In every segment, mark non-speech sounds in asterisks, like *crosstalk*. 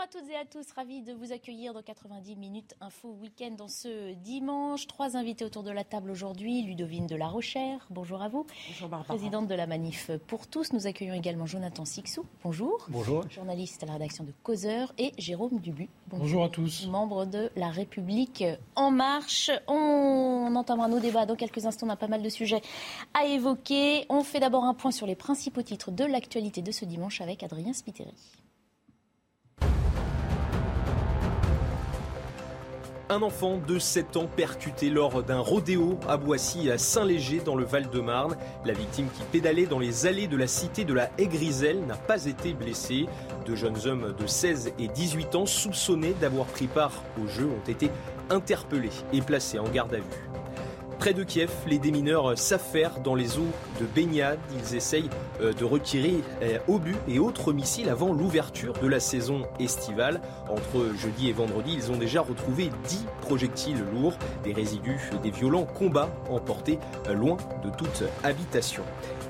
Bonjour à toutes et à tous, ravi de vous accueillir dans 90 minutes info week-end dans ce dimanche. Trois invités autour de la table aujourd'hui. Ludovine de la Rochère, bonjour à vous. Bonjour Barbara. Présidente de la Manif pour tous. Nous accueillons également Jonathan Sixou, bonjour. Bonjour. Journaliste à la rédaction de Causeur et Jérôme Dubu. Bonjour, à tous. Membre de la République En Marche. On entamera nos débats dans quelques instants. On a pas mal de sujets à évoquer. On fait d'abord un point sur les principaux titres de l'actualité de ce dimanche avec Adrien Spiteri. Un enfant de 7 ans percuté lors d'un rodéo à Boissy à Saint-Léger dans le Val-de-Marne. La victime qui pédalait dans les allées de la cité de la Haie-Griselle n'a pas été blessée. Deux jeunes hommes de 16 et 18 ans soupçonnés d'avoir pris part au jeu ont été interpellés et placés en garde à vue. Près de Kiev, les démineurs s'affairent dans les eaux de baignade. Ils essayent euh, de retirer euh, obus et autres missiles avant l'ouverture de la saison estivale. Entre jeudi et vendredi, ils ont déjà retrouvé 10 projectiles lourds, des résidus des violents combats emportés euh, loin de toute habitation.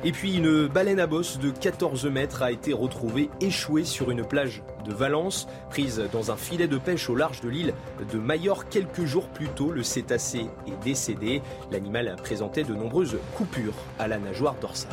Et puis une baleine à bosse de 14 mètres a été retrouvée échouée sur une plage de Valence, prise dans un filet de pêche au large de l'île de Majorque quelques jours plus tôt. Le cétacé est décédé. L'animal présentait de nombreuses coupures à la nageoire dorsale.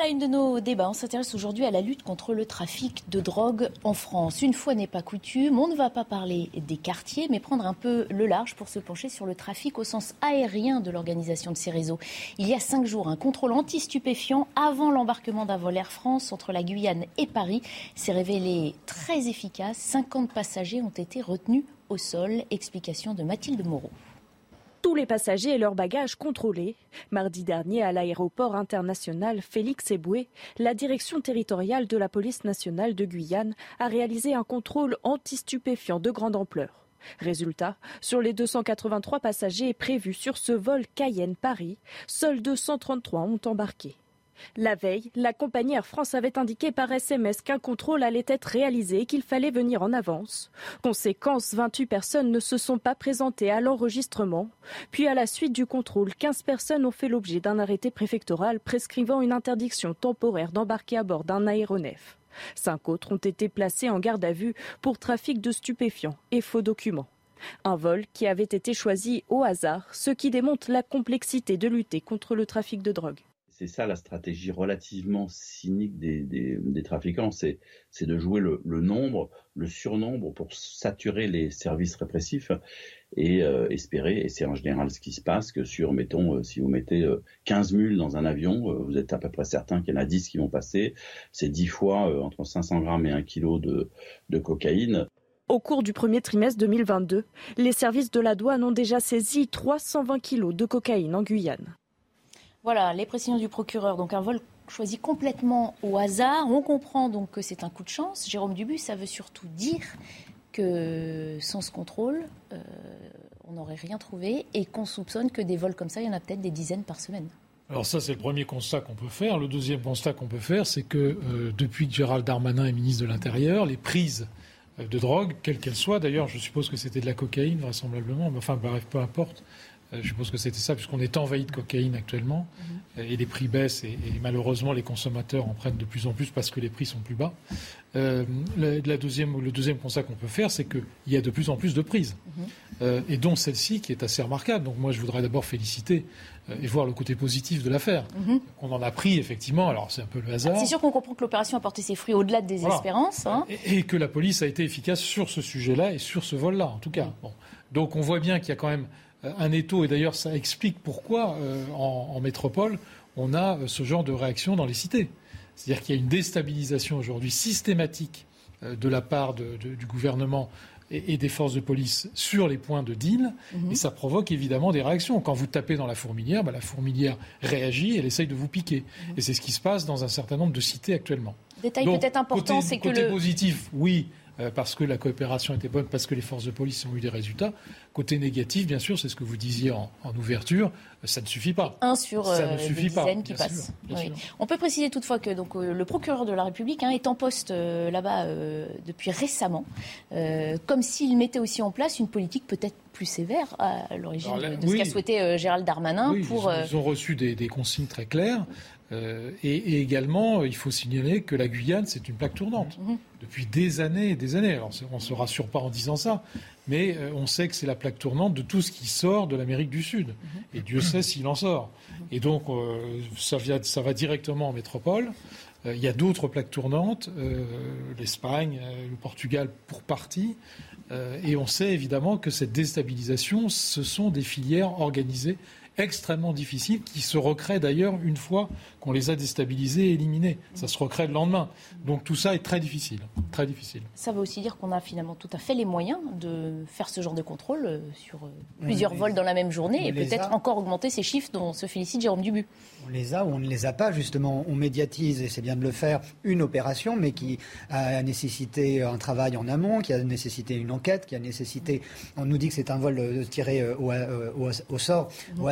À une de nos débats, on s'intéresse aujourd'hui à la lutte contre le trafic de drogue en France. Une fois n'est pas coutume, on ne va pas parler des quartiers, mais prendre un peu le large pour se pencher sur le trafic au sens aérien de l'organisation de ces réseaux. Il y a cinq jours, un contrôle anti-stupéfiant avant l'embarquement d'un vol Air France entre la Guyane et Paris s'est révélé très efficace. 50 passagers ont été retenus au sol. Explication de Mathilde Moreau tous les passagers et leurs bagages contrôlés. Mardi dernier, à l'aéroport international Félix Eboué, la direction territoriale de la police nationale de Guyane a réalisé un contrôle anti-stupéfiant de grande ampleur. Résultat, sur les 283 passagers prévus sur ce vol Cayenne-Paris, seuls 233 ont embarqué. La veille, la compagnie Air France avait indiqué par SMS qu'un contrôle allait être réalisé et qu'il fallait venir en avance. Conséquence, 28 personnes ne se sont pas présentées à l'enregistrement. Puis à la suite du contrôle, 15 personnes ont fait l'objet d'un arrêté préfectoral prescrivant une interdiction temporaire d'embarquer à bord d'un aéronef. Cinq autres ont été placés en garde à vue pour trafic de stupéfiants et faux documents. Un vol qui avait été choisi au hasard, ce qui démontre la complexité de lutter contre le trafic de drogue c'est ça la stratégie relativement cynique des, trafiquants, c'est de jouer le, nombre, le surnombre pour saturer les services répressifs et euh, espérer, et c'est en général ce qui se passe, que sur, mettons, euh, si vous mettez 15 euh, mules dans un avion, vous êtes à peu près certain qu'il y en a 10 qui vont passer, c'est 10 fois entre 500 grammes et 1 kg de, de cocaïne. Au cours du premier trimestre 2022, les services de la douane ont déjà saisi 320 kilos de cocaïne en Guyane. Voilà, les précisions du procureur. Donc un vol choisi complètement au hasard. On comprend donc que c'est un coup de chance. Jérôme Dubus, ça veut surtout dire que sans ce contrôle, euh, on n'aurait rien trouvé et qu'on soupçonne que des vols comme ça, il y en a peut-être des dizaines par semaine. Alors ça, c'est le premier constat qu'on peut faire. Le deuxième constat qu'on peut faire, c'est que euh, depuis que Gérald Darmanin est ministre de l'Intérieur, les prises euh, de drogue, quelles qu'elles soient, d'ailleurs, je suppose que c'était de la cocaïne, vraisemblablement, mais enfin, bref, peu importe, je suppose que c'était ça, puisqu'on est envahi de cocaïne actuellement, mhm. et les prix baissent, et, malheureusement les consommateurs en prennent de plus en plus parce que les prix sont plus bas. Euh, le, la deuxième, le deuxième constat qu'on peut faire, c'est qu'il y a de plus en plus de prises, mhm. euh, et dont celle-ci qui est assez remarquable. Donc moi, je voudrais d'abord féliciter et voir le côté positif de l'affaire. Mhm. On en a pris, effectivement, alors c'est un peu le hasard. C'est sûr qu'on comprend que l'opération a porté ses fruits au-delà des espérances. Hein. Et, que la police a été efficace sur ce sujet-là et sur ce vol-là, en tout cas. Bon. Donc on voit bien qu'il y a quand même euh, un étau, et d'ailleurs ça explique pourquoi euh, en, métropole on a euh, ce genre de réaction dans les cités. C'est-à-dire qu'il y a une déstabilisation aujourd'hui systématique de la part du gouvernement et, des forces de police sur les points de deal, mhm. et ça provoque évidemment des réactions. Quand vous tapez dans la fourmilière, bah, la fourmilière réagit, elle essaye de vous piquer. Mhm. Et c'est ce qui se passe dans un certain nombre de cités actuellement. Détail peut-être important, c'est que côté positif, oui, euh, parce que la coopération était bonne, parce que les forces de police ont eu des résultats. Côté négatif, bien sûr, c'est ce que vous disiez en, ouverture, ça ne suffit pas. Un sur ça euh, qui passent. On peut préciser toutefois que donc, euh, le procureur de la République hein, est en poste là-bas depuis récemment, comme s'il mettait aussi en place une politique peut-être plus sévère à l'origine de, ce qu'a souhaité Gérald Darmanin. pour, ils, ont, reçu des, des, consignes très claires. Euh, et, également, il faut signaler que la Guyane, c'est une plaque tournante. Mhm. Depuis des années et des années. Alors, on ne se rassure pas en disant ça, mais euh, on sait que c'est la plaque tournante de tout ce qui sort de l'Amérique du Sud. Mhm. Et Dieu sait s'il en sort. Mhm. Et donc, euh, ça, ça, va directement en métropole. Il y a d'autres plaques tournantes, l'Espagne, le Portugal pour partie. et on sait évidemment que cette déstabilisation, ce sont des filières organisées extrêmement difficiles qui se recréent d'ailleurs une fois qu'on les a déstabilisés et éliminés. Ça se recrée le lendemain. Donc tout ça est très difficile, très difficile. Ça veut aussi dire qu'on a finalement tout à fait les moyens de faire ce genre de contrôle euh, sur euh, plusieurs vols dans la même journée et peut-être encore augmenter ces chiffres dont se félicite Jérôme Dubu. On les a ou on ne les a pas justement. On médiatise et c'est bien de le faire une opération, mais qui a nécessité un travail en amont, qui a nécessité une enquête, qui a nécessité. On nous dit que c'est un vol euh, tiré au, au, sort, au mhm.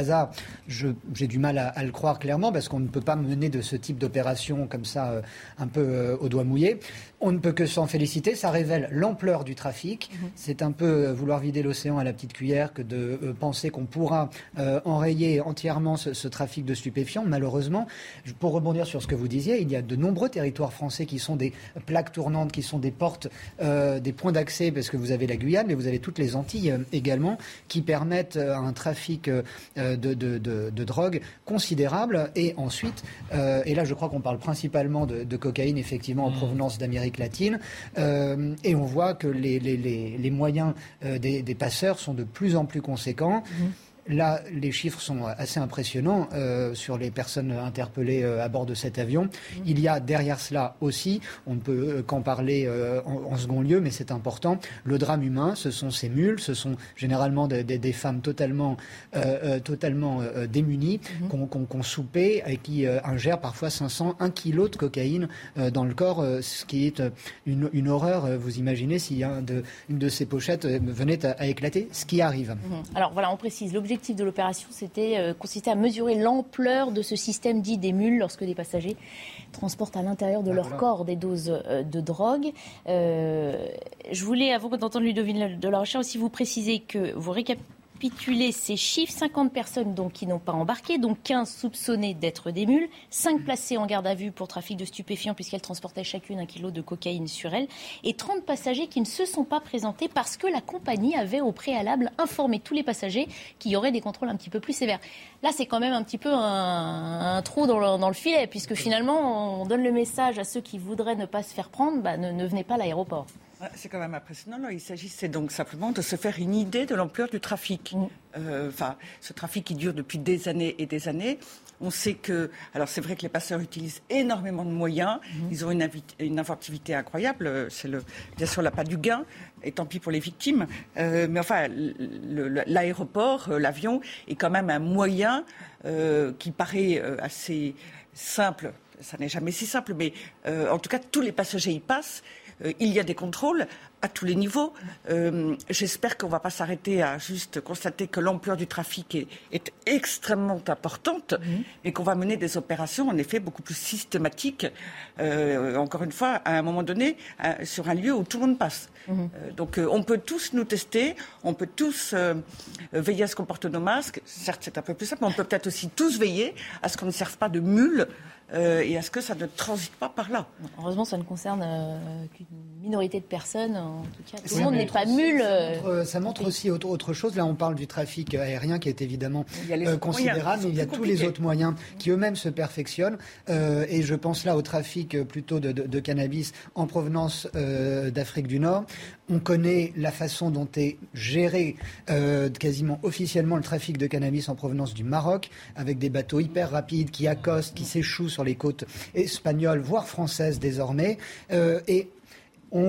J'ai du mal à, le croire clairement parce qu'on ne peut pas mener de ce type d'opération comme ça euh, un peu euh, au doigt mouillé. On ne peut que s'en féliciter. Ça révèle l'ampleur du trafic. Mhm. C'est un peu euh, vouloir vider l'océan à la petite cuillère que de penser qu'on pourra enrayer entièrement ce, trafic de stupéfiants. Malheureusement, pour rebondir sur ce que vous disiez, il y a de nombreux territoires français qui sont des plaques tournantes, qui sont des portes, des points d'accès, parce que vous avez la Guyane, mais vous avez toutes les Antilles également, qui permettent un trafic de de, drogue considérable. Et ensuite, euh, et là je crois qu'on parle principalement de, cocaïne effectivement en mmh. provenance d'Amérique latine, euh, et on voit que les, moyens euh, des, passeurs sont de plus en plus conséquents. Mmh. Là, les chiffres sont assez impressionnants euh, sur les personnes interpellées euh, à bord de cet avion. Mmh. Il y a derrière cela aussi, on ne peut euh, qu'en parler en, second lieu, mais c'est important, le drame humain, ce sont ces mules, ce sont généralement des, femmes totalement, totalement démunies, mmh. qu'on qu soupait et qui ingèrent parfois 500, 1 kg de cocaïne dans le corps, ce qui est une, horreur. Vous imaginez si un de, une de ces pochettes venait à, éclater, ce qui arrive. Mmh. Alors voilà, on précise l'objectif l'objectif de l'opération, c'était euh, consistait à mesurer l'ampleur de ce système dit des mules lorsque des passagers transportent à l'intérieur de ah, leur corps des doses euh, de drogue. Euh, je voulais, avant d'entendre Ludovine de la Recherche, aussi vous préciser que vous récapitulez récapituler ces chiffres, 50 personnes donc qui n'ont pas embarqué, donc 15 soupçonnées d'être des mules, 5 placées en garde à vue pour trafic de stupéfiants puisqu'elles transportaient chacune un kilo de cocaïne sur elles, et 30 passagers qui ne se sont pas présentés parce que la compagnie avait au préalable informé tous les passagers qu'il y aurait des contrôles un petit peu plus sévères. Là, c'est quand même un petit peu un, trou dans le, filet, puisque finalement, on donne le message à ceux qui voudraient ne pas se faire prendre, bah, ne venez pas à l'aéroport. C'est quand même impressionnant. Il s'agissait donc simplement de se faire une idée de l'ampleur du trafic. Mm. Euh, enfin, ce trafic qui dure depuis des années et des années. On sait que, alors c'est vrai que les passeurs utilisent énormément de moyens. Mm. Ils ont une, une, inventivité incroyable. C'est le, bien sûr l'appât du gain. Et tant pis pour les victimes. Euh, mais enfin, l'aéroport, euh, l'avion est quand même un moyen qui paraît assez simple. Ça n'est jamais si simple, mais en tout cas, tous les passagers y passent. Euh, il y a des contrôles à tous les niveaux. Euh, j'espère qu'on ne va pas s'arrêter à juste constater que l'ampleur du trafic est, extrêmement importante mhm. et qu'on va mener des opérations en effet beaucoup plus systématiques, euh, encore une fois, à un moment donné, sur un lieu où tout le monde passe. Mhm. donc on peut tous nous tester, on peut tous veiller à ce qu'on porte nos masques. Certes, c'est un peu plus simple, mais on peut peut-être aussi tous veiller à ce qu'on ne serve pas de mule euh, et est-ce que ça ne transite pas par là Heureusement, ça ne concerne euh, qu'une minorité de personnes. En tout cas, tout le monde n'est pas mule. Euh, ça montre, aussi autre, chose. Là, on parle du trafic aérien qui est évidemment considérable, mais il y a tous les autres moyens qui eux-mêmes se perfectionnent. et je pense là au trafic plutôt de, cannabis en provenance d'Afrique du Nord. On connaît la façon dont est géré quasiment officiellement le trafic de cannabis en provenance du Maroc, avec des bateaux hyper rapides qui accostent, qui s'échouent sur les côtes espagnoles, voire françaises désormais. Euh, et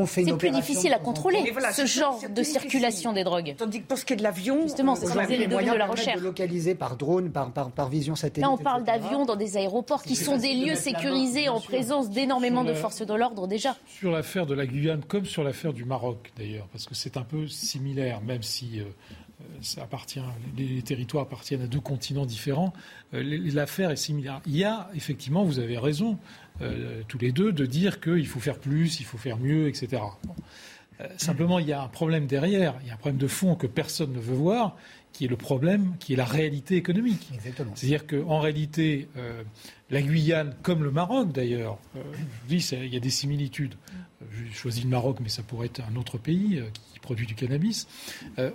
c'est plus difficile à contrôler ce genre de circulation des drogues. Tandis que pour ce qui est de l'avion, justement, c'est le domaine de la recherche. De localiser par drone, par, par, par vision satellite. Là, on parle d'avions dans des aéroports qui sont des lieux sécurisés en présence d'énormément de forces de l'ordre déjà. Sur l'affaire de la Guyane, comme sur l'affaire du Maroc d'ailleurs, parce que c'est un peu similaire, même si. Euh, appartient, les territoires appartiennent à deux continents différents. Euh, l'affaire est similaire. Il y a effectivement, vous avez raison, euh, tous les deux, de dire qu'il faut faire plus, il faut faire mieux, etc. Euh, simplement, il y a un problème derrière, il y a un problème de fond que personne ne veut voir, qui est le problème, qui est la réalité économique. C'est-à-dire qu'en réalité, euh, la Guyane, comme le Maroc d'ailleurs, je vous dis, il y a des similitudes. J'ai choisi le Maroc, mais ça pourrait être un autre pays qui produit du cannabis,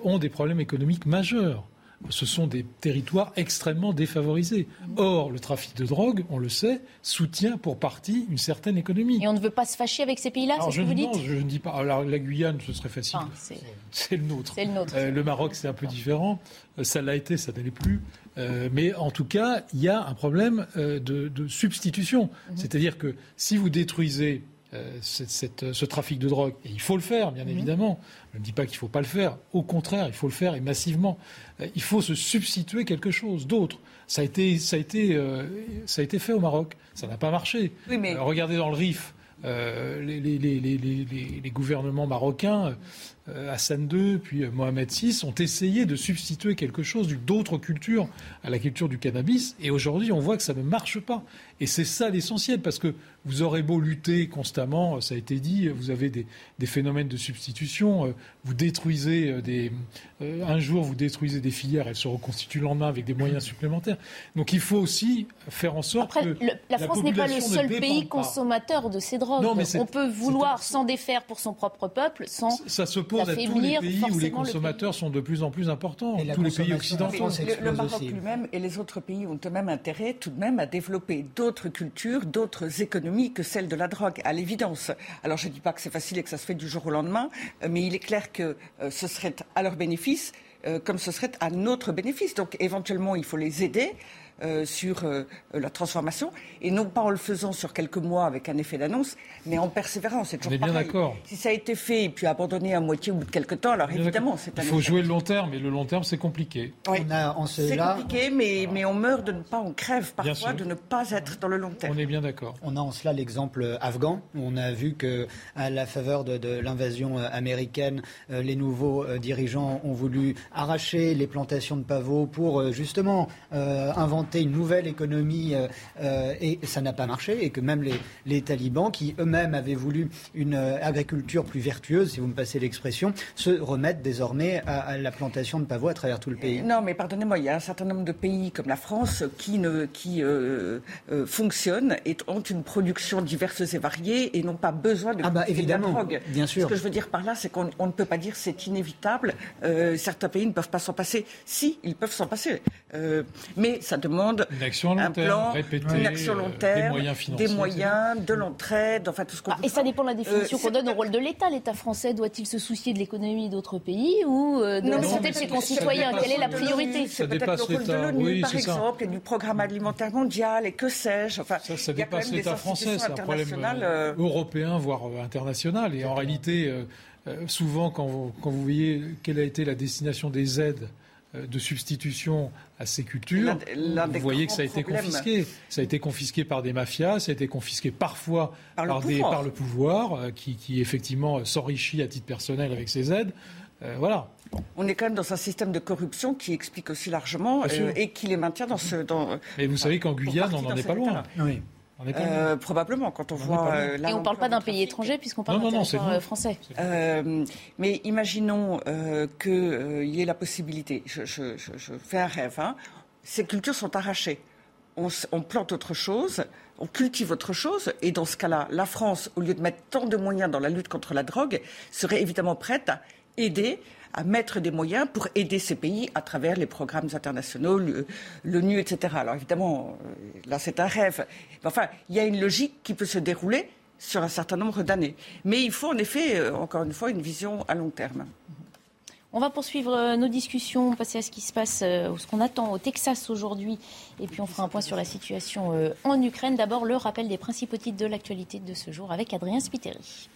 ont des problèmes économiques majeurs ce sont des territoires extrêmement défavorisés. Or, le trafic de drogue, on le sait, soutient pour partie une certaine économie. Et on ne veut pas se fâcher avec ces pays-là, c'est ce que vous dites Non, je ne dis pas. Alors, la Guyane, ce serait facile. c'est le nôtre. Le, nôtre. Euh, le Maroc, c'est un peu différent. Euh, ça l'a été, ça n'allait plus. Euh, mais en tout cas, il y a un problème de, substitution. Mhm. C'est-à-dire que si vous détruisez ce trafic de drogue, et il faut le faire, bien mhm. évidemment, je ne dis pas qu'il ne faut pas le faire. Au contraire, il faut le faire et massivement. Euh, il faut se substituer quelque chose d'autre. Ça a été, ça a été, euh, ça a été fait au Maroc. Ça n'a pas marché. Euh, regardez dans le Rif. les, les, les, les, gouvernements marocains euh, Hassan II, puis euh, Mohamed VI, ont essayé de substituer quelque chose d'autre culture à la culture du cannabis. Et aujourd'hui, on voit que ça ne marche pas. Et c'est ça l'essentiel, parce que vous aurez beau lutter constamment, ça a été dit, vous avez des, phénomènes de substitution, euh, vous détruisez des. un jour, vous détruisez des filières, elles se reconstituent le lendemain avec des moyens supplémentaires. Donc il faut aussi faire en sorte que. la, France n'est pas le seul pays consommateur de ces drogues. on peut vouloir s'en défaire pour son propre peuple sans. Ça se tous les pays où les consommateurs sont de plus en plus importants, tous les pays occidentaux. Le, le Maroc lui-même et les autres pays ont eux-mêmes intérêt tout de même à développer d'autres cultures, d'autres économies que celle de la drogue, à l'évidence. Alors je ne dis pas que c'est facile et que ça se fait du jour au lendemain, mais il est clair que euh, ce serait à leur bénéfice euh, comme ce serait à notre bénéfice. Donc éventuellement, il faut les aider. Euh, sur euh, la transformation, et non pas en le faisant sur quelques mois avec un effet d'annonce, mais en persévérant. C'est toujours bien d'accord. Si ça a été fait et puis abandonné à moitié au bout de quelques temps, alors évidemment, c'est un Il faut jouer le long terme, et le long terme, c'est compliqué. Oui. C'est compliqué, mais, mais on meurt de ne pas, on crève parfois de ne pas être dans le long terme. On est bien d'accord. On a en cela l'exemple afghan. On a vu que à la faveur de, de l'invasion euh, américaine, les nouveaux dirigeants ont voulu arracher les plantations de pavots pour justement inventer une nouvelle économie euh, euh, et ça n'a pas marché et que même les, les talibans qui eux-mêmes avaient voulu une euh, agriculture plus vertueuse, si vous me passez l'expression, se remettent désormais à, la plantation de pavots à travers tout le pays. Non, mais pardonnez-moi, il y a un certain nombre de pays comme la France qui, ne, qui fonctionnent et ont une production diverse et variée et n'ont pas besoin de, ah bah, évidemment, de la drogue. Bien sûr. Ce que je veux dire par là, c'est qu'on ne peut pas dire c'est inévitable. certains pays ne peuvent pas s'en passer. Si, ils peuvent s'en passer. mais ça demande une action long terme, une action long terme, des moyens financiers, des moyens, de l'entraide, enfin tout ce qu'on. Ah, et ça dépend de la définition euh, qu'on donne au rôle de l'État. L'État français doit-il se soucier de l'économie d'autres pays ou euh, de la santé de ses concitoyens? Quelle est la priorité? C'est peut-être le rôle de l'ONU, par exemple, et du Programme alimentaire mondial, et que sais-je. Enfin, ça, dépasse l'État français, c'est un problème euh, européen, voire international. Et en réalité, souvent, quand vous voyez quelle a été la destination des aides euh, de substitution à ces cultures, vous voyez que ça a été confisqué. Ça a été confisqué par des mafias, ça a été confisqué parfois par, le, pouvoir. Euh, qui, effectivement s'enrichit à titre personnel avec ces aides. Euh, voilà. On est quand même dans un système de corruption qui explique aussi largement et qui les maintient dans ce. Dans, Mais vous savez qu'en Guyane, on n'en est pas loin. Oui. Euh, probablement, quand on, voit. Euh, Et on ne parle pas d'un pays étranger, puisqu'on parle d'un territoire euh, français. mais imaginons qu'il y ait la possibilité. Je, fais un rêve. Hein. Ces cultures sont arrachées. On, on, plante autre chose, on cultive autre chose, et dans ce cas-là, la France, au lieu de mettre tant de moyens dans la lutte contre la drogue, serait évidemment prête à aider à mettre des moyens pour aider ces pays à travers les programmes internationaux, l'ONU, etc. Alors évidemment, euh, là c'est un rêve. enfin, il y a une logique qui peut se dérouler sur un certain nombre d'années. Mais il faut en effet, euh, encore une fois, une vision à long terme. On va poursuivre euh, nos discussions, passer à ce qui se passe, ce qu'on attend au Texas aujourd'hui, et puis on fera un point sur la situation en Ukraine. D'abord, le rappel des principaux titres de l'actualité de ce jour avec Adrien Spiteri.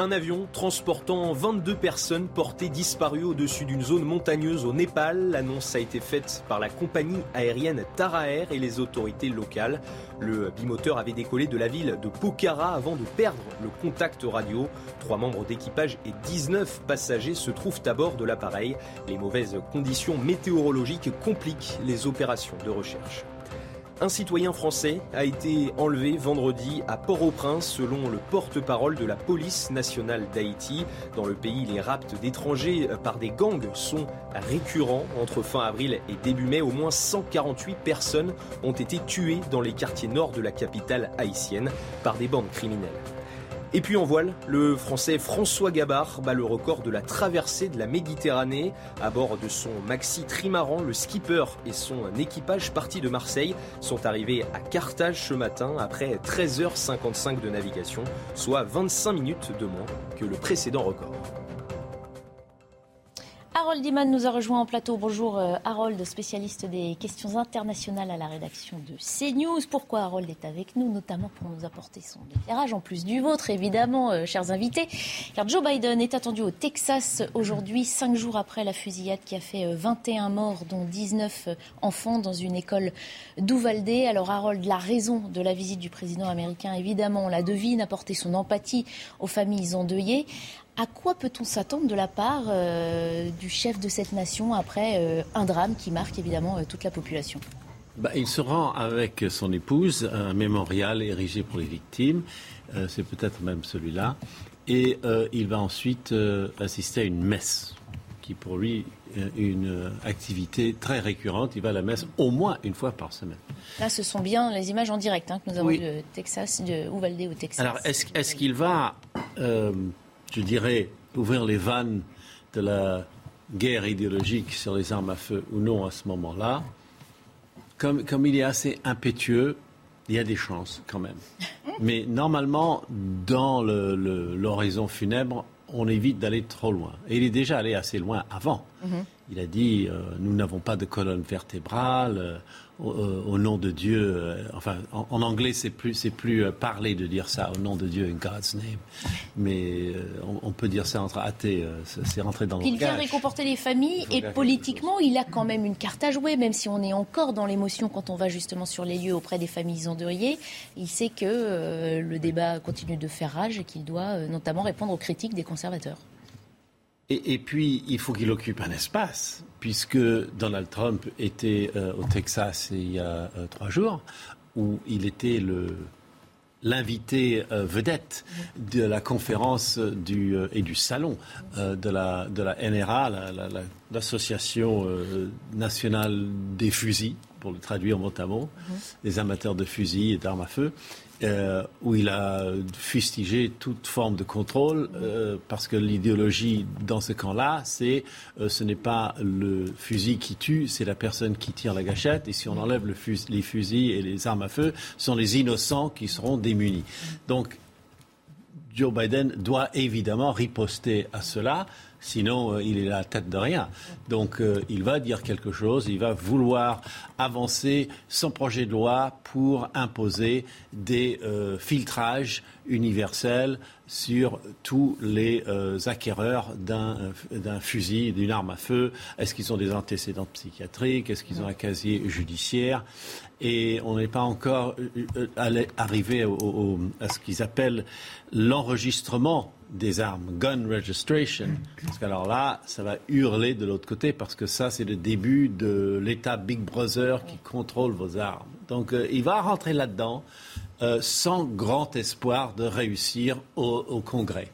Un avion transportant 22 personnes portées disparues au-dessus d'une zone montagneuse au Népal. L'annonce a été faite par la compagnie aérienne Tara Air et les autorités locales. Le bimoteur avait décollé de la ville de Pokhara avant de perdre le contact radio. Trois membres d'équipage et 19 passagers se trouvent à bord de l'appareil. Les mauvaises conditions météorologiques compliquent les opérations de recherche. Un citoyen français a été enlevé vendredi à Port-au-Prince selon le porte-parole de la police nationale d'Haïti. Dans le pays, les rapts d'étrangers par des gangs sont récurrents. Entre fin avril et début mai, au moins 148 personnes ont été tuées dans les quartiers nord de la capitale haïtienne par des bandes criminelles. Et puis en voile, le français François Gabard bat le record de la traversée de la Méditerranée. À bord de son maxi trimaran, le skipper et son équipage partis de Marseille sont arrivés à Carthage ce matin après 13h55 de navigation, soit 25 minutes de moins que le précédent record. Harold Diman nous a rejoint en plateau. Bonjour euh, Harold, spécialiste des questions internationales à la rédaction de CNews. Pourquoi Harold est avec nous Notamment pour nous apporter son éclairage, en plus du vôtre évidemment, euh, chers invités. Car Joe Biden est attendu au Texas aujourd'hui, cinq jours après la fusillade qui a fait 21 euh, morts, dont 19 enfants dans une école d'Uvalde. Alors Harold, la raison de la visite du président américain, évidemment, on la devine, apporter son empathie aux familles endeuillées. À quoi peut-on s'attendre de la part euh, du chef de cette nation après euh, un drame qui marque évidemment euh, toute la population? Bah, Il se rend avec son épouse à un mémorial érigé pour les victimes, c'est peut-être même celui-là, et il va ensuite assister à une messe qui pour lui une activité très récurrente. Il va à la messe au moins une fois par semaine. Là, ce sont bien les images en direct hein, que nous avons oui. de Texas, de Uvalde au Texas. Alors, est-ce qu'il va je dirais, ouvrir les vannes de la guerre idéologique sur les armes à feu ou non à ce moment-là, comme, comme il est assez impétueux, il y a des chances quand même. *laughs* Mais normalement, dans l'horizon funèbre, on évite d'aller trop loin. Et il est déjà allé assez loin avant. Mhm. Il a dit euh, nous n'avons pas de colonne vertébrale. Euh, au, nom de Dieu. Euh, enfin, en, anglais, c'est plus, c'est plus euh, parler de dire ça, au nom de Dieu, in God's name. Mais euh, on, peut dire ça entre athées, c'est rentré dans le Il vient réconforter les familles et politiquement, il a quand même une carte à jouer, même si on est encore dans l'émotion quand on va justement sur les lieux auprès des familles endeuillées. Il sait que le débat continue de faire rage et qu'il doit notamment répondre aux critiques des conservateurs. Et, puis, il faut qu'il occupe un espace, puisque Donald Trump était euh, au Texas il y a euh, trois jours, où il était le, l'invité euh, vedette de la conférence du, et du salon de, la, de la NRA, l'association nationale des fusils, pour le traduire mot à mot, des amateurs de fusils et d'armes à feu. Euh, où il a fustigé toute forme de contrôle, euh, parce que l'idéologie dans ce camp-là, c'est euh, ce n'est pas le fusil qui tue, c'est la personne qui tire la gâchette, et si on enlève le les fusils et les armes à feu, ce sont les innocents qui seront démunis. Donc, Joe Biden doit évidemment riposter à cela. Sinon, euh, il est à la tête de rien. Donc, il va dire quelque chose, il va vouloir avancer son projet de loi pour imposer des euh, filtrages universels sur tous les acquéreurs d'un fusil, d'une arme à feu. Est-ce qu'ils ont des antécédents psychiatriques? Est-ce qu'ils ont un casier judiciaire? Et on n'est pas encore arrivé à ce qu'ils appellent l'enregistrement des armes, gun registration. Parce qu'alors là, ça va hurler de l'autre côté parce que ça, c'est le début de l'État Big Brother qui contrôle vos armes. Donc euh, il va rentrer là-dedans euh, sans grand espoir de réussir au Congrès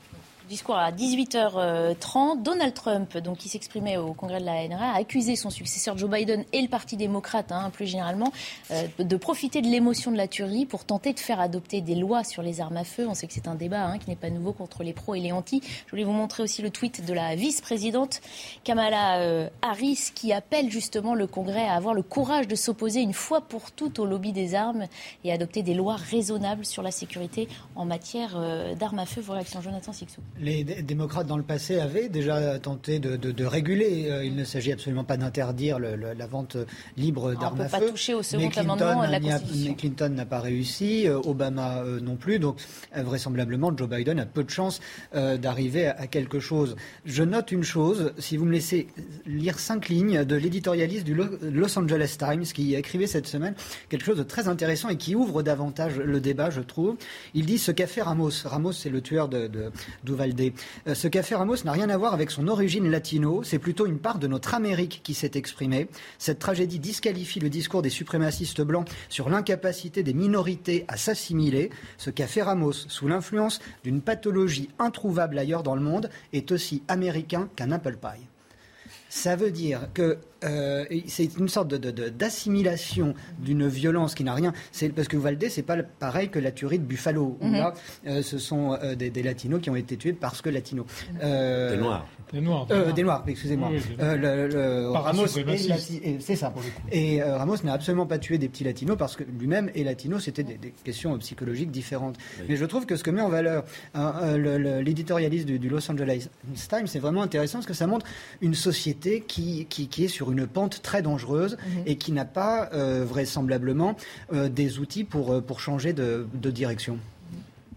discours à 18h30. Donald Trump, donc, qui s'exprimait au congrès de la NRA, a accusé son successeur Joe Biden et le Parti démocrate, hein, plus généralement, euh, de profiter de l'émotion de la tuerie pour tenter de faire adopter des lois sur les armes à feu. On sait que c'est un débat hein, qui n'est pas nouveau contre les pros et les anti. Je voulais vous montrer aussi le tweet de la vice-présidente Kamala euh, Harris qui appelle justement le Congrès à avoir le courage de s'opposer une fois pour toutes au lobby des armes et adopter des lois raisonnables sur la sécurité en matière euh, d'armes à feu. Vos réactions, Jonathan Sixou Les démocrates dans le passé avaient déjà tenté de, réguler. Euh, il ne s'agit absolument pas d'interdire la vente libre d'armes à feu. On ne peut pas toucher au second amendement de la Constitution. Mais Clinton n'a pas réussi, euh, Obama euh, non plus. Donc vraisemblablement, Joe Biden a peu de chances d'arriver à, quelque chose. Je note une chose, si vous me laissez lire cinq lignes de l'éditorialiste du Los Angeles Times qui écrivait cette semaine quelque chose de très intéressant et qui ouvre davantage le débat, je trouve. Il dit ce qu'a fait Ramos. Ramos, c'est le tueur de, de euh, ce qu'a fait Ramos n'a rien à voir avec son origine latino, c'est plutôt une part de notre Amérique qui s'est exprimée. Cette tragédie disqualifie le discours des suprémacistes blancs sur l'incapacité des minorités à s'assimiler. Ce qu'a fait Ramos, sous l'influence d'une pathologie introuvable ailleurs dans le monde, est aussi américain qu'un apple pie. Ça veut dire que euh, c'est une sorte d'assimilation d'une violence qui n'a rien. C'est parce que Valdez, c'est pas pareil que la tuerie de Buffalo. Là, euh, ce sont euh, des, latinos qui ont été tués parce que latinos. des noirs. Des noirs. des noirs, excusez-moi. Ramos, c'est ça. Et Ramos n'a absolument pas tué des petits latinos parce que lui-même et latino, c'était des, questions psychologiques différentes. Mais je trouve que ce que met en valeur l'éditorialiste du, Los Angeles Times, c'est vraiment intéressant parce que ça montre une société qui, qui, qui est sur une une pente très dangereuse mhm. et qui n'a pas euh, vraisemblablement euh, des outils pour, euh, pour changer de, de direction.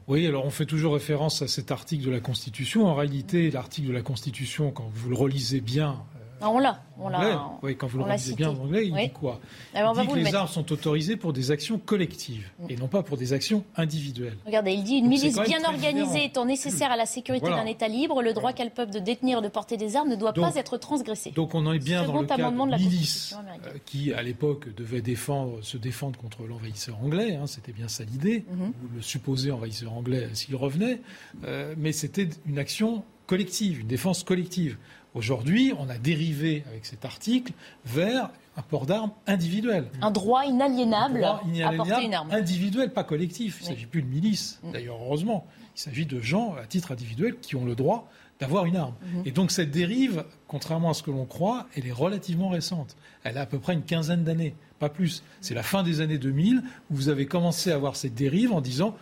Oui, alors on fait toujours référence à cet article de la Constitution. En réalité, l'article de la Constitution, quand vous le relisez bien, ah, on l'a. On l'a. Oui, quand vous le lisez bien en anglais, il dit quoi Il dit que les armes sont autorisées pour des actions collectives mm. et non pas pour des actions individuelles. Regardez, il dit une milice bien organisée étant nécessaire à la sécurité d'un État libre, le droit qu'a le peuple de détenir et de porter des armes ne doit pas être transgressé. Donc on en est bien dans le cas de la milice euh, qui, à l'époque, devait défendre, se défendre contre l'envahisseur anglais. Hein, c'était bien ça l'idée, mm-hmm. le supposé envahisseur anglais s'il revenait. Euh, mais c'était une action collective, une défense collective. Aujourd'hui, on a dérivé avec cet article vers un port d'armes individuel. Un droit inaliénable, à porter une arme. Individuel, pas collectif. Il ne s'agit plus de milice, mm. d'ailleurs, heureusement. Il s'agit de gens, à titre individuel, qui ont le droit d'avoir une arme. Mm-hmm. Et donc cette dérive, contrairement à ce que l'on croit, elle est relativement récente. Elle a à peu près une quinzaine d'années, pas plus. C'est la fin des années 2000 où vous avez commencé à voir cette dérive en disant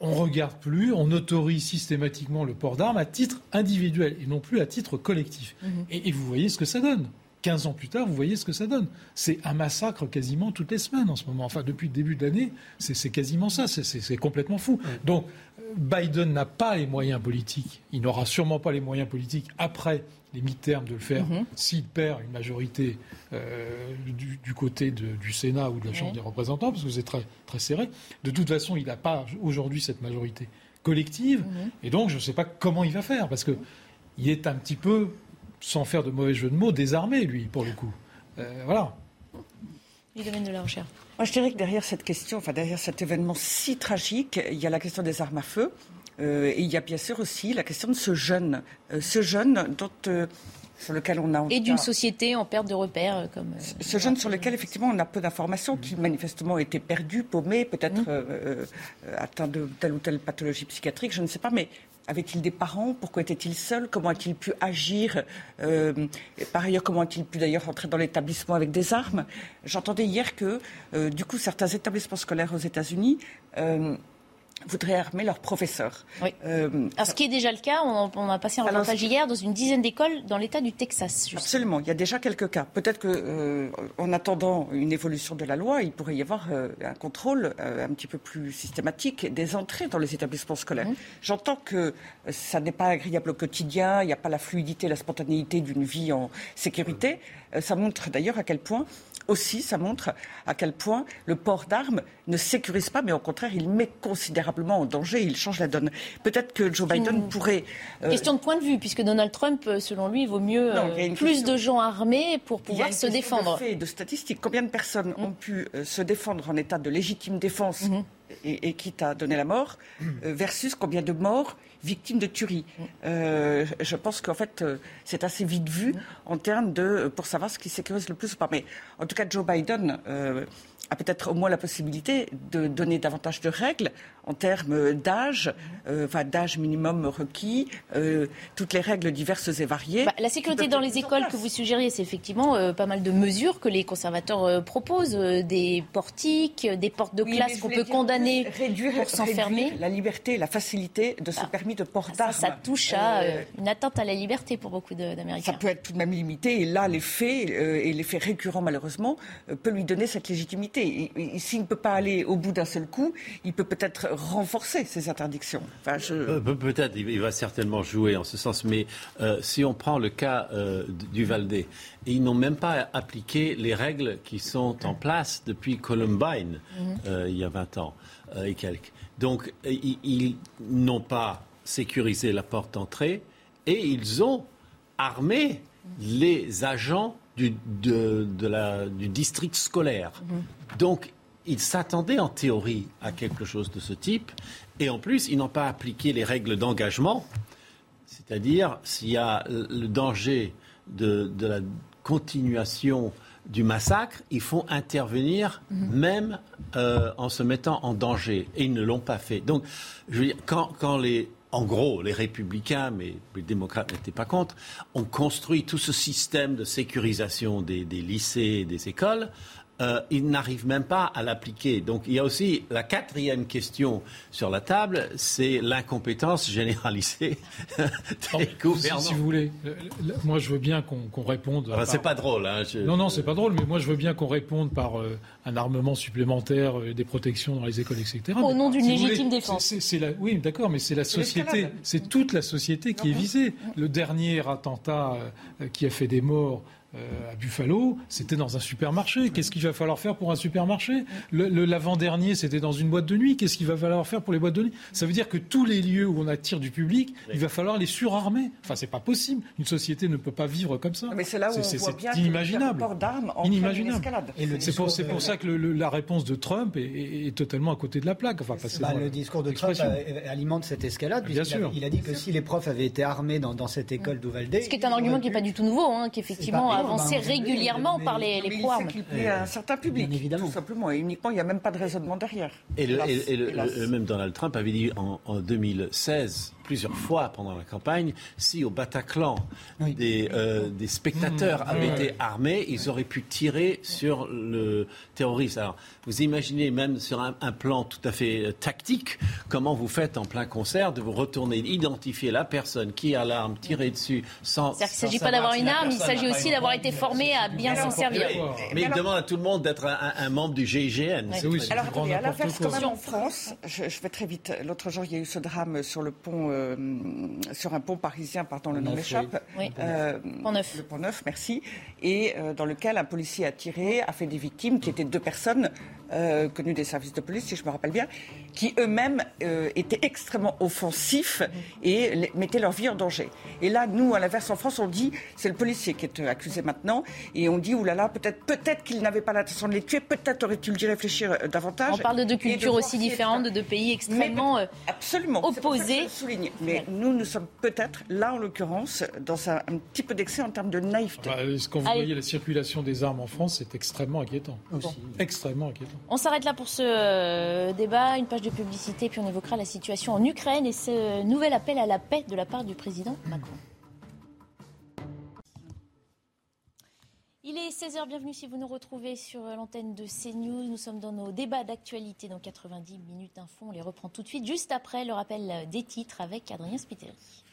on regarde plus, on autorise systématiquement le port d'armes à titre individuel et non plus à titre collectif. Mhm. Et, vous voyez ce que ça donne. 15 ans plus tard, vous voyez ce que ça donne. C'est un massacre quasiment toutes les semaines en ce moment. Enfin, depuis le début de l'année, c'est quasiment ça. C'est complètement fou. Donc, Biden n'a pas les moyens politiques. Il n'aura sûrement pas les moyens politiques après les mi-termes de le faire mhm. s'il perd une majorité euh, du, côté du Sénat ou de la Chambre des représentants, parce que c'est très, très serré. De toute façon, il n'a pas aujourd'hui cette majorité collective, mhm. et donc je ne sais pas comment il va faire, parce qu'il est un petit peu, sans faire de mauvais jeu de mots, désarmé, lui, pour le coup. Euh, voilà. Les domaines de la recherche. Moi, je dirais que derrière cette question, enfin derrière cet événement si tragique, il y a la question des armes à feu. Euh, et il y a bien sûr aussi la question de ce jeune, euh, ce jeune dont euh, sur lequel on a et d'une société en perte de repères comme ce jeune sur lequel effectivement on a peu d'informations, qui manifestement était perdu, paumé, peut-être mmh. atteint de telle ou telle pathologie psychiatrique, je ne sais pas, mais avait-il des parents? Pourquoi était-il seul? Comment a-t-il pu agir? Par ailleurs, comment a-t-il pu d'ailleurs entrer dans l'établissement avec des armes? J'entendais hier que, du coup, certains établissements scolaires aux États-Unis voudraient armer leurs professeurs. Oui. Euh, ce qui est déjà le cas, on, a passé un reportage hier dans une dizaine d'écoles dans l'État du Texas. Absolument, il y a déjà quelques cas. Peut-être qu'en euh, attendant une évolution de la loi, il pourrait y avoir euh, un contrôle un petit peu plus systématique des entrées dans les établissements scolaires. Mmh. J'entends que ça n'est pas agréable au quotidien, il n'y a pas la fluidité, la spontanéité d'une vie en sécurité. ça montre d'ailleurs à quel point aussi, ça montre à quel point le port d'armes ne sécurise pas, mais au contraire, il met considérablement en danger, il change la donne. Peut-être que Joe Biden pourrait... Euh, question de point de vue, puisque Donald Trump, euh, selon lui, il vaut mieux euh, plus de gens armés pour pouvoir se défendre. De, de statistiques, combien de personnes mm. ont pu se défendre en état de légitime défense mm-hmm. et, quitte à donner la mort, versus combien de morts victimes de tuerie. Euh, je pense qu'en fait, euh, c'est assez vite vu en termes de pour savoir ce qui sécurise le plus ou pas. Mais en tout cas, Joe Biden euh, a peut-être au moins la possibilité de donner davantage de règles en termes d'âge, euh, enfin d'âge minimum requis, euh, toutes les règles diverses et variées. Bah, la sécurité dans les écoles que vous suggériez, c'est effectivement euh, pas mal de mesures que les conservateurs proposent, des portiques, des portes de classe qu'on peut condamner réduire, pour s'enfermer. La liberté, la facilité de ce ah. permis de port d'armes. Ça, touche à euh, une atteinte à la liberté pour beaucoup d'Américains. Ça peut être tout de même limité. Et là, les faits, euh, et les faits récurrents malheureusement, euh, peut lui donner cette légitimité. S'il ne peut pas aller au bout d'un seul coup, il peut peut-être renforcer ces interdictions. Enfin, je... Peut-être, il va certainement jouer en ce sens. Mais si on prend le cas du Valdé, ils n'ont même pas appliqué les règles qui sont en place depuis Columbine, mhm. il y a 20 ans et quelques. Donc, ils n'ont pas sécurisé la porte d'entrée et ils ont armé les agents du, district scolaire. Mhm. Donc, ils s'attendaient en théorie à quelque chose de ce type. Et en plus, ils n'ont pas appliqué les règles d'engagement. C'est-à-dire, s'il y a le danger de, la continuation du massacre, il faut intervenir mhm. même euh, en se mettant en danger. Et ils ne l'ont pas fait. Donc, je veux dire, quand les en gros, les républicains, mais les démocrates n'étaient pas contre, ont construit tout ce système de sécurisation des, lycées et des écoles euh, ils n'arrivent même pas à l'appliquer. Donc il y a aussi la quatrième question sur la table, c'est l'incompétence généralisée *laughs* des gouvernants. Si, vous voulez, moi je veux bien qu'on réponde. c'est pas drôle. Hein, non, non, c'est pas drôle, mais moi je veux bien qu'on réponde par euh, un armement supplémentaire, euh, des protections dans les écoles, etc. Au nom d'une légitime défense. oui, d'accord, mais c'est la société, c'est toute la société qui est visée. Le dernier attentat qui a fait des morts euh, à Buffalo, c'était dans un supermarché. Qu'est-ce qu'il va falloir faire pour un supermarché? L'avant-dernier, c'était dans une boîte de nuit. Qu'est-ce qu'il va falloir faire pour les boîtes de nuit? Ça veut dire que tous les lieux où on attire du public, il va falloir les surarmer. Enfin, c'est pas possible. Une société ne peut pas vivre comme ça. Mais c'est là où on voit bien inimaginable. d'armes inimaginable. C'est pour, pour, ça que la réponse de Trump est, totalement à côté de la plaque. Enfin, bah, le discours de Trump alimente cette escalade. Bien sûr. Il a, dit que si les profs avaient été armés dans, cette école d'Uvalde... Ce qui est un argument qui n'est pas du tout nouveau, hein, qu'effectivement avancé bah, régulièrement par les, les programmes. Il à un certain public, évidemment. tout simplement. Et uniquement, il n'y a même pas de raisonnement derrière. Et, le, même Donald Trump avait dit en, en 2016 plusieurs fois pendant la campagne, si au Bataclan des, euh, des, spectateurs mmh. avaient été armés, ils auraient pu tirer sur le terroriste. Alors, vous imaginez même sur un, plan tout à fait euh, tactique, comment vous faites en plein concert de vous retourner, identifier la personne qui a l'arme, tirer dessus sans. C'est-à-dire qu'il ne s'agit pas d'avoir une arme, il s'agit aussi d'avoir été formé à bien s'en servir. Mais, il demande à tout le monde d'être un, membre du GIGN. Oui, alors, attendez, à l'inverse, quand même en France, je, je, vais très vite. L'autre jour, il y a eu ce drame sur le pont euh, sur un pont parisien, pardon, le nom m'échappe. Euh, pont Neuf. Le Pont Neuf, merci. Et euh, dans lequel un policier a tiré, a fait des victimes, qui étaient deux personnes euh, connues des services de police, si je me rappelle bien, qui eux-mêmes étaient extrêmement offensifs et mettaient leur vie en danger. Et là, nous, à l'inverse, en France, on dit, c'est le policier qui est accusé maintenant, et on dit, oulala, peut-être peut-être qu'il n'avait pas l'intention de les tuer, peut-être aurait-il dû réfléchir davantage. On parle de deux cultures aussi différentes, de deux pays extrêmement absolument, opposés. Mais nous, nous sommes peut-être, là en l'occurrence, dans un, petit peu d'excès en termes de naïveté. Bah, quand vous voyez la circulation des armes en France, c'est extrêmement inquiétant. Extrêmement inquiétant. On s'arrête là pour ce euh, débat, une page de publicité, puis on évoquera la situation en Ukraine et ce nouvel appel à la paix de la part du président Macron. Il est 16h, bienvenue si vous nous retrouvez sur l'antenne de CNews. Nous sommes dans nos débats d'actualité dans 90 minutes d'info. On les reprend tout de suite, juste après le rappel des titres avec Adrien Spiteri.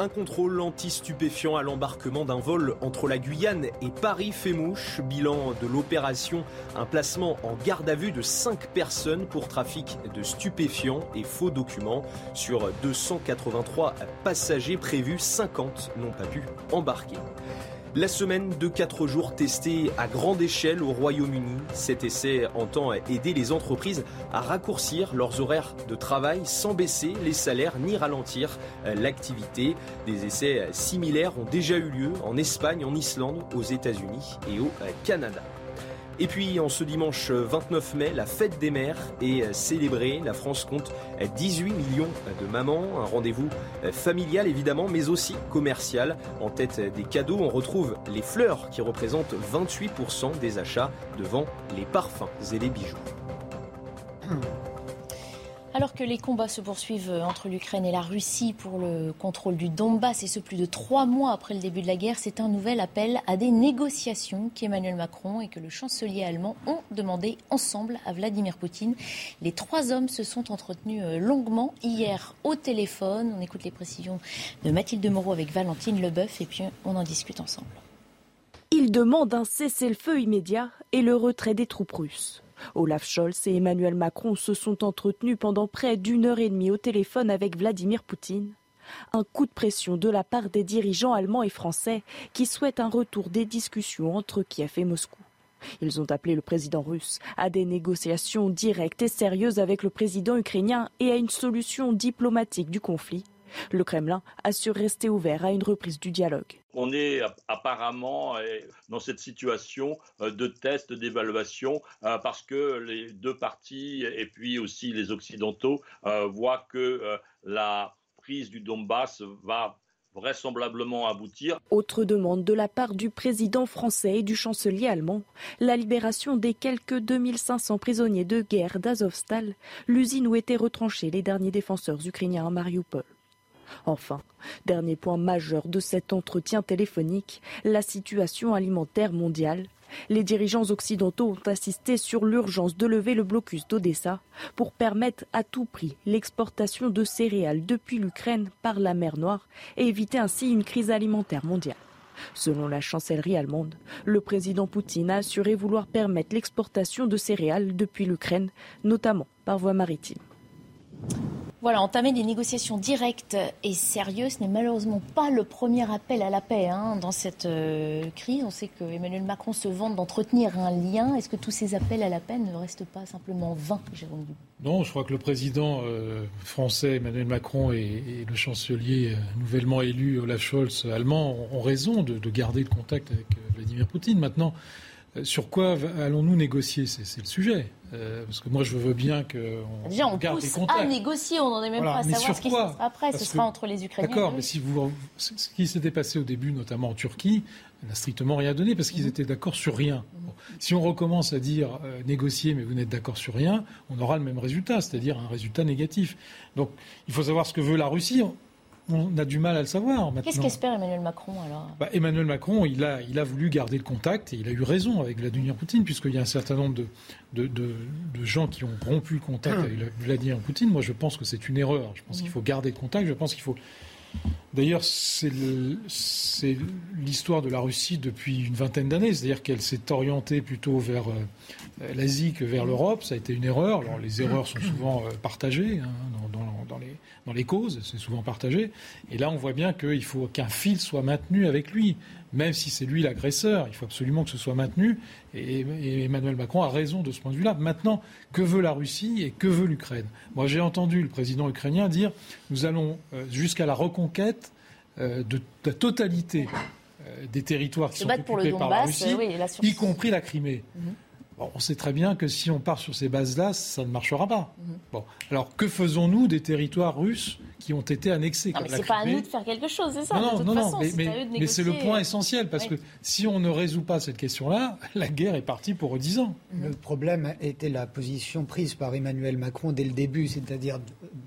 Un contrôle anti-stupéfiant à l'embarquement d'un vol entre la Guyane et Paris fait mouche. Bilan de l'opération, un placement en garde à vue de 5 personnes pour trafic de stupéfiants et faux documents. Sur 283 passagers prévus, 50 n'ont pas pu embarquer. La semaine de 4 jours testée à grande échelle au Royaume-Uni, cet essai entend aider les entreprises à raccourcir leurs horaires de travail sans baisser les salaires ni ralentir l'activité. Des essais similaires ont déjà eu lieu en Espagne, en Islande, aux États-Unis et au Canada. Et puis en ce dimanche 29 mai, la fête des mères est célébrée. La France compte 18 millions de mamans. Un rendez-vous familial évidemment, mais aussi commercial. En tête des cadeaux, on retrouve les fleurs qui représentent 28% des achats devant les parfums et les bijoux. *clears throat* Alors que les combats se poursuivent entre l'Ukraine et la Russie pour le contrôle du Donbass, et ce plus de trois mois après le début de la guerre, c'est un nouvel appel à des négociations qu'Emmanuel Macron et que le chancelier allemand ont demandé ensemble à Vladimir Poutine. Les trois hommes se sont entretenus euh, longuement hier au téléphone. On écoute les précisions de Mathilde Moreau avec Valentine Leboeuf et puis on en discute ensemble. Ils demandent un cessez-le-feu immédiat et le retrait des troupes russes. Olaf Scholz et Emmanuel Macron se sont entretenus pendant près d'une heure et demie au téléphone avec Vladimir Poutine. Un coup de pression de la part des dirigeants allemands et français qui souhaitent un retour des discussions entre Kiev et Moscou. Ils ont appelé le président russe à des négociations directes et sérieuses avec le président ukrainien et à une solution diplomatique du conflit. Le Kremlin assure rester ouvert à une reprise du dialogue. On est apparemment euh, dans cette situation euh, de test, d'évaluation, euh, parce que les deux parties et puis aussi les Occidentaux voient que la prise du Donbass va vraisemblablement aboutir. Autre demande de la part du président français et du chancelier allemand, la libération des quelques 2500 prisonniers de guerre d'Azovstal, l'usine où étaient retranchés les derniers défenseurs ukrainiens à Mariupol. Enfin, dernier point majeur de cet entretien téléphonique, la situation alimentaire mondiale. Les dirigeants occidentaux ont insisté sur l'urgence de lever le blocus d'Odessa pour permettre à tout prix l'exportation de céréales depuis l'Ukraine par la mer Noire et éviter ainsi une crise alimentaire mondiale. Selon la chancellerie allemande, le président Poutine a assuré vouloir permettre l'exportation de céréales depuis l'Ukraine, notamment par voie maritime. Voilà, entamer des négociations directes et sérieuses n'est malheureusement pas le premier appel à la paix hein, dans cette euh, crise. On sait que Emmanuel Macron se vante d'entretenir un lien. Est-ce que tous ces appels à la paix ne restent pas simplement vains, Jérôme Non, je crois que le président euh, français Emmanuel Macron et, le chancelier euh, nouvellement élu Olaf Scholz allemand ont, raison de, de, garder le contact avec Vladimir Poutine. Maintenant, sur quoi allons-nous négocier C'est le sujet. Euh, parce que moi, je veux bien qu'on Déjà, on garde pousse à négocier, on n'en est même pas à savoir ce qui se passera après. ce sera entre les Ukrainiens. D'accord, mais si vous, ce qui s'était passé au début, notamment en Turquie, n'a strictement rien donné parce qu'ils mhm. étaient d'accord sur rien. Si on recommence à dire euh, négocier, mais vous n'êtes d'accord sur rien, on aura le même résultat, c'est-à-dire un résultat négatif. Donc, il faut savoir ce que veut la Russie on a du mal à le savoir Qu'est-ce qu'espère Emmanuel Macron alors? Bah, Emmanuel Macron, il a, il a voulu garder le contact et il a eu raison avec Vladimir Poutine, puisqu'il y a un certain nombre de, de, gens qui ont rompu le contact avec Vladimir Poutine. Moi, je pense que c'est une erreur. Je pense qu'il faut garder le contact. Je pense qu'il faut. D'ailleurs, c'est l'histoire de la Russie depuis une vingtaine d'années, c'est-à-dire qu'elle s'est orientée plutôt vers euh, l'Asie que vers l'Europe. Ça a été une erreur. Alors, les erreurs sont souvent euh, partagées hein, dans, dans, les, dans les causes, c'est souvent partagé. Et là, on voit bien qu'il faut qu'un fil soit maintenu avec lui, même si c'est lui l'agresseur. Il faut absolument que ce soit maintenu. Et, Emmanuel Macron a raison de ce point de vue-là. Maintenant, que veut la Russie et que veut l'Ukraine? Moi, j'ai entendu le président ukrainien dire nous allons euh, jusqu'à la reconquête euh, de la totalité euh, des territoires qui sont occupés par la Russie, y compris la Crimée. Mhm on sait très bien que si on part sur ces bases-là, ça ne marchera pas. Mhm. Bon, alors que faisons-nous des territoires russes qui ont été annexés Non, mais c'est pas à nous de faire quelque chose, c'est ça. Non, de toute non, façon, mais, c'est le point essentiel parce que si on ne résout pas cette question-là, *laughs* la guerre est partie pour 10 ans. Le problème était la position prise par Emmanuel Macron dès le début, c'est-à-dire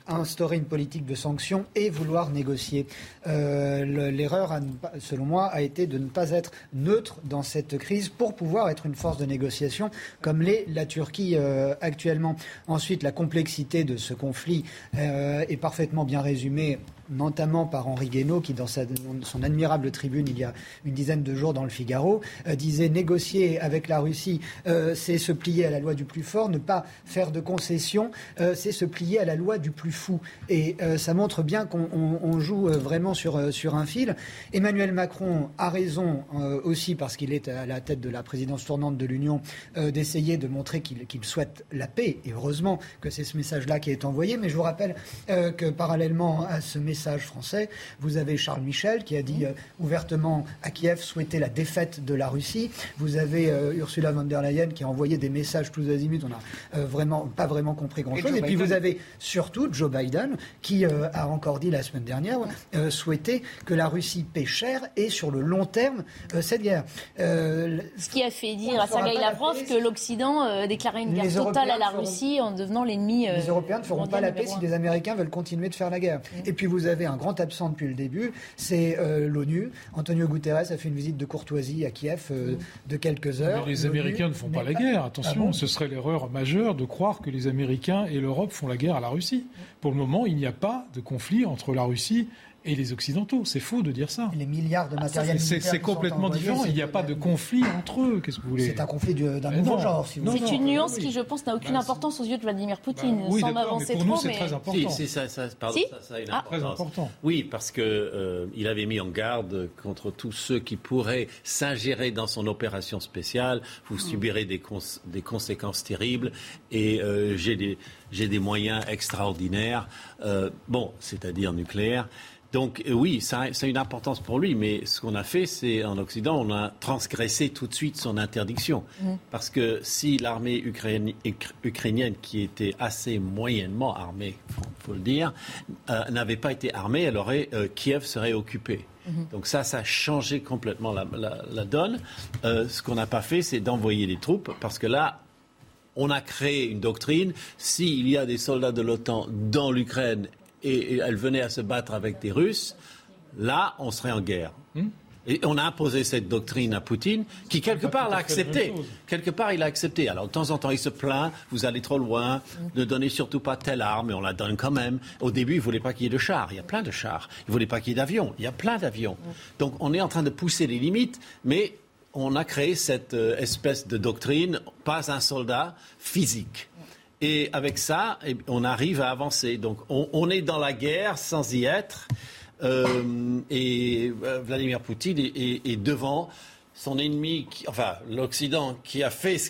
instaurer une politique de sanctions et vouloir négocier. Euh, l'erreur, selon moi, a été de ne pas être neutre dans cette crise pour pouvoir être une force de négociation comme l'est la Turquie euh, actuellement. Ensuite, la complexité de ce conflit euh, est parfaitement bien résumée notamment par Henri Guénaud, qui dans son admirable tribune il y a une dizaine de jours dans le Figaro, euh, disait négocier avec la Russie, euh, c'est se plier à la loi du plus fort, ne pas faire de concessions, euh, c'est se plier à la loi du plus fou. Et ça montre bien qu'on joue vraiment sur, sur un fil. Emmanuel Macron a raison aussi, parce qu'il est à la tête de la présidence tournante de l'Union, d'essayer de montrer qu'il souhaite la paix. Et heureusement que c'est ce message-là qui est envoyé. Mais je vous rappelle que parallèlement à ce message, message français. Vous avez Charles Michel qui a dit ouvertement à Kiev souhaiter la défaite de la Russie. Vous avez Ursula von der Leyen qui a envoyé des messages tous azimuts. On n'a vraiment pas vraiment compris grand-chose. Et, puis vous avez surtout Joe Biden qui a encore dit la semaine dernière souhaiter que la Russie paie cher et sur le long terme cette guerre. Ce qui a fait dire à Sergei Lavrov que l'Occident déclarait une guerre totale à la Russie en devenant l'ennemi. les Européens ne feront pas la paix si les Américains veulent continuer de faire la guerre. Et puis vous avez un grand absent depuis le début, c'est l'ONU. Antonio Guterres a fait une visite de courtoisie à Kiev mm. de quelques heures. Mais les Américains ne font pas la guerre, attention, ah ce serait l'erreur majeure de croire que les Américains et l'Europe font la guerre à la Russie. Pour le moment, il n'y a pas de conflit entre la Russie et les Occidentaux. C'est faux de dire ça. Les milliards de ah, matériel C'est complètement différent. Il n'y a pas de conflit entre eux. Qu'est-ce que vous voulez C'est un conflit d'un nouveau genre. Si c'est une nuance qui, je pense, n'a aucune bah, importance aux yeux de Vladimir Poutine. Bah, oui, sans m'avancer trop, c'est très important. Si, ça, ça, pardon, si ça, ça a très important. Oui, parce que euh, il avait mis en garde contre tous ceux qui pourraient s'ingérer dans son opération spéciale. Vous mm. subirez des, des conséquences terribles. Et euh, j'ai des, des moyens extraordinaires. Euh, bon, c'est-à-dire nucléaires. Donc euh, oui, ça, a une importance pour lui, mais ce qu'on a fait, c'est en Occident, on a transgressé tout de suite son interdiction. Mm. Parce que si l'armée ukrainienne, qui était assez moyennement armée, il faut le dire, euh, n'avait pas été armée, elle aurait, euh, Kiev serait occupée. Mm-hmm. Donc ça, ça a changé complètement la, donne. ce qu'on n'a pas fait, c'est d'envoyer des troupes, parce que là, on a créé une doctrine. S'il y a des soldats de l'OTAN dans l'Ukraine et, elle venait à se battre avec des Russes, là, on serait en guerre. Hmm? Et on a imposé cette doctrine à Poutine, qui quelque part l'a accepté. Quelque part, il a accepté. Alors, de temps en temps, il se plaint, vous allez trop loin, ne donnez surtout pas telle arme, mais on la donne quand même. Au début, il ne voulait pas qu'il y ait de chars. Il y a plein de chars. Il ne voulait pas qu'il y ait d'avions. Il y a plein d'avions. Donc, on est en train de pousser les limites, mais on a créé cette euh, espèce de doctrine, pas un soldat physique. Et avec ça, eh, on arrive à avancer. Donc on, est dans la guerre sans y être. Euh, et euh, Vladimir Poutine est, devant son ennemi, enfin l'Occident, qui a fait ce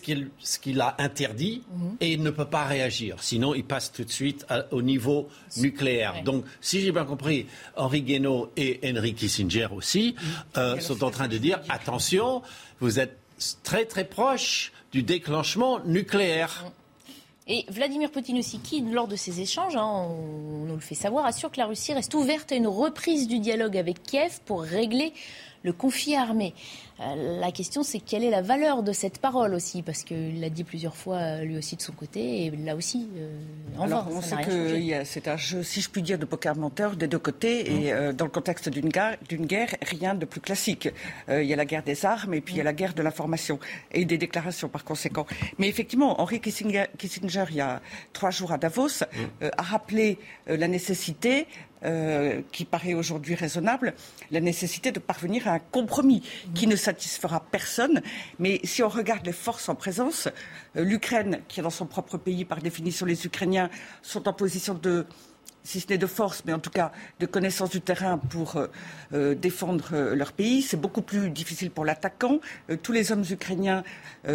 qu'il a interdit mhm. et il ne peut pas réagir. Sinon, il passe tout de suite au niveau nucléaire. Donc, si j'ai bien compris, Henri Guénaud et Henry Kissinger aussi euh, sont en train de dire attention, vous êtes très très proche du déclenchement nucléaire. Et Vladimir Poutine lors de ces échanges, hein, on nous le fait savoir, assure que la Russie reste ouverte à une reprise du dialogue avec Kiev pour régler le conflit armé. Euh, la question, c'est quelle est la valeur de cette parole aussi, parce qu'il l'a dit plusieurs fois euh, lui aussi de son côté, et là aussi, euh, en Alors, on sait que c'est un jeu, si je puis dire, de poker menteur des deux côtés, et mmh. dans le contexte d'une guerre, guerre, rien de plus classique. il y a la guerre des armes, et puis il y a la guerre de l'information, et des déclarations par conséquent. Mais effectivement, Henri Kissinger, Kissinger il y a trois jours à Davos, mmh. a rappelé la nécessité euh, qui paraît aujourd'hui raisonnable, la nécessité de parvenir à un compromis qui ne satisfera personne. Mais si on regarde les forces en présence, euh, l'Ukraine, qui est dans son propre pays, par définition, les Ukrainiens sont en position de si ce n'est de force, mais en tout cas de connaissance du terrain pour euh, euh, défendre euh, leur pays. C'est beaucoup plus difficile pour l'attaquant. tous les hommes ukrainiens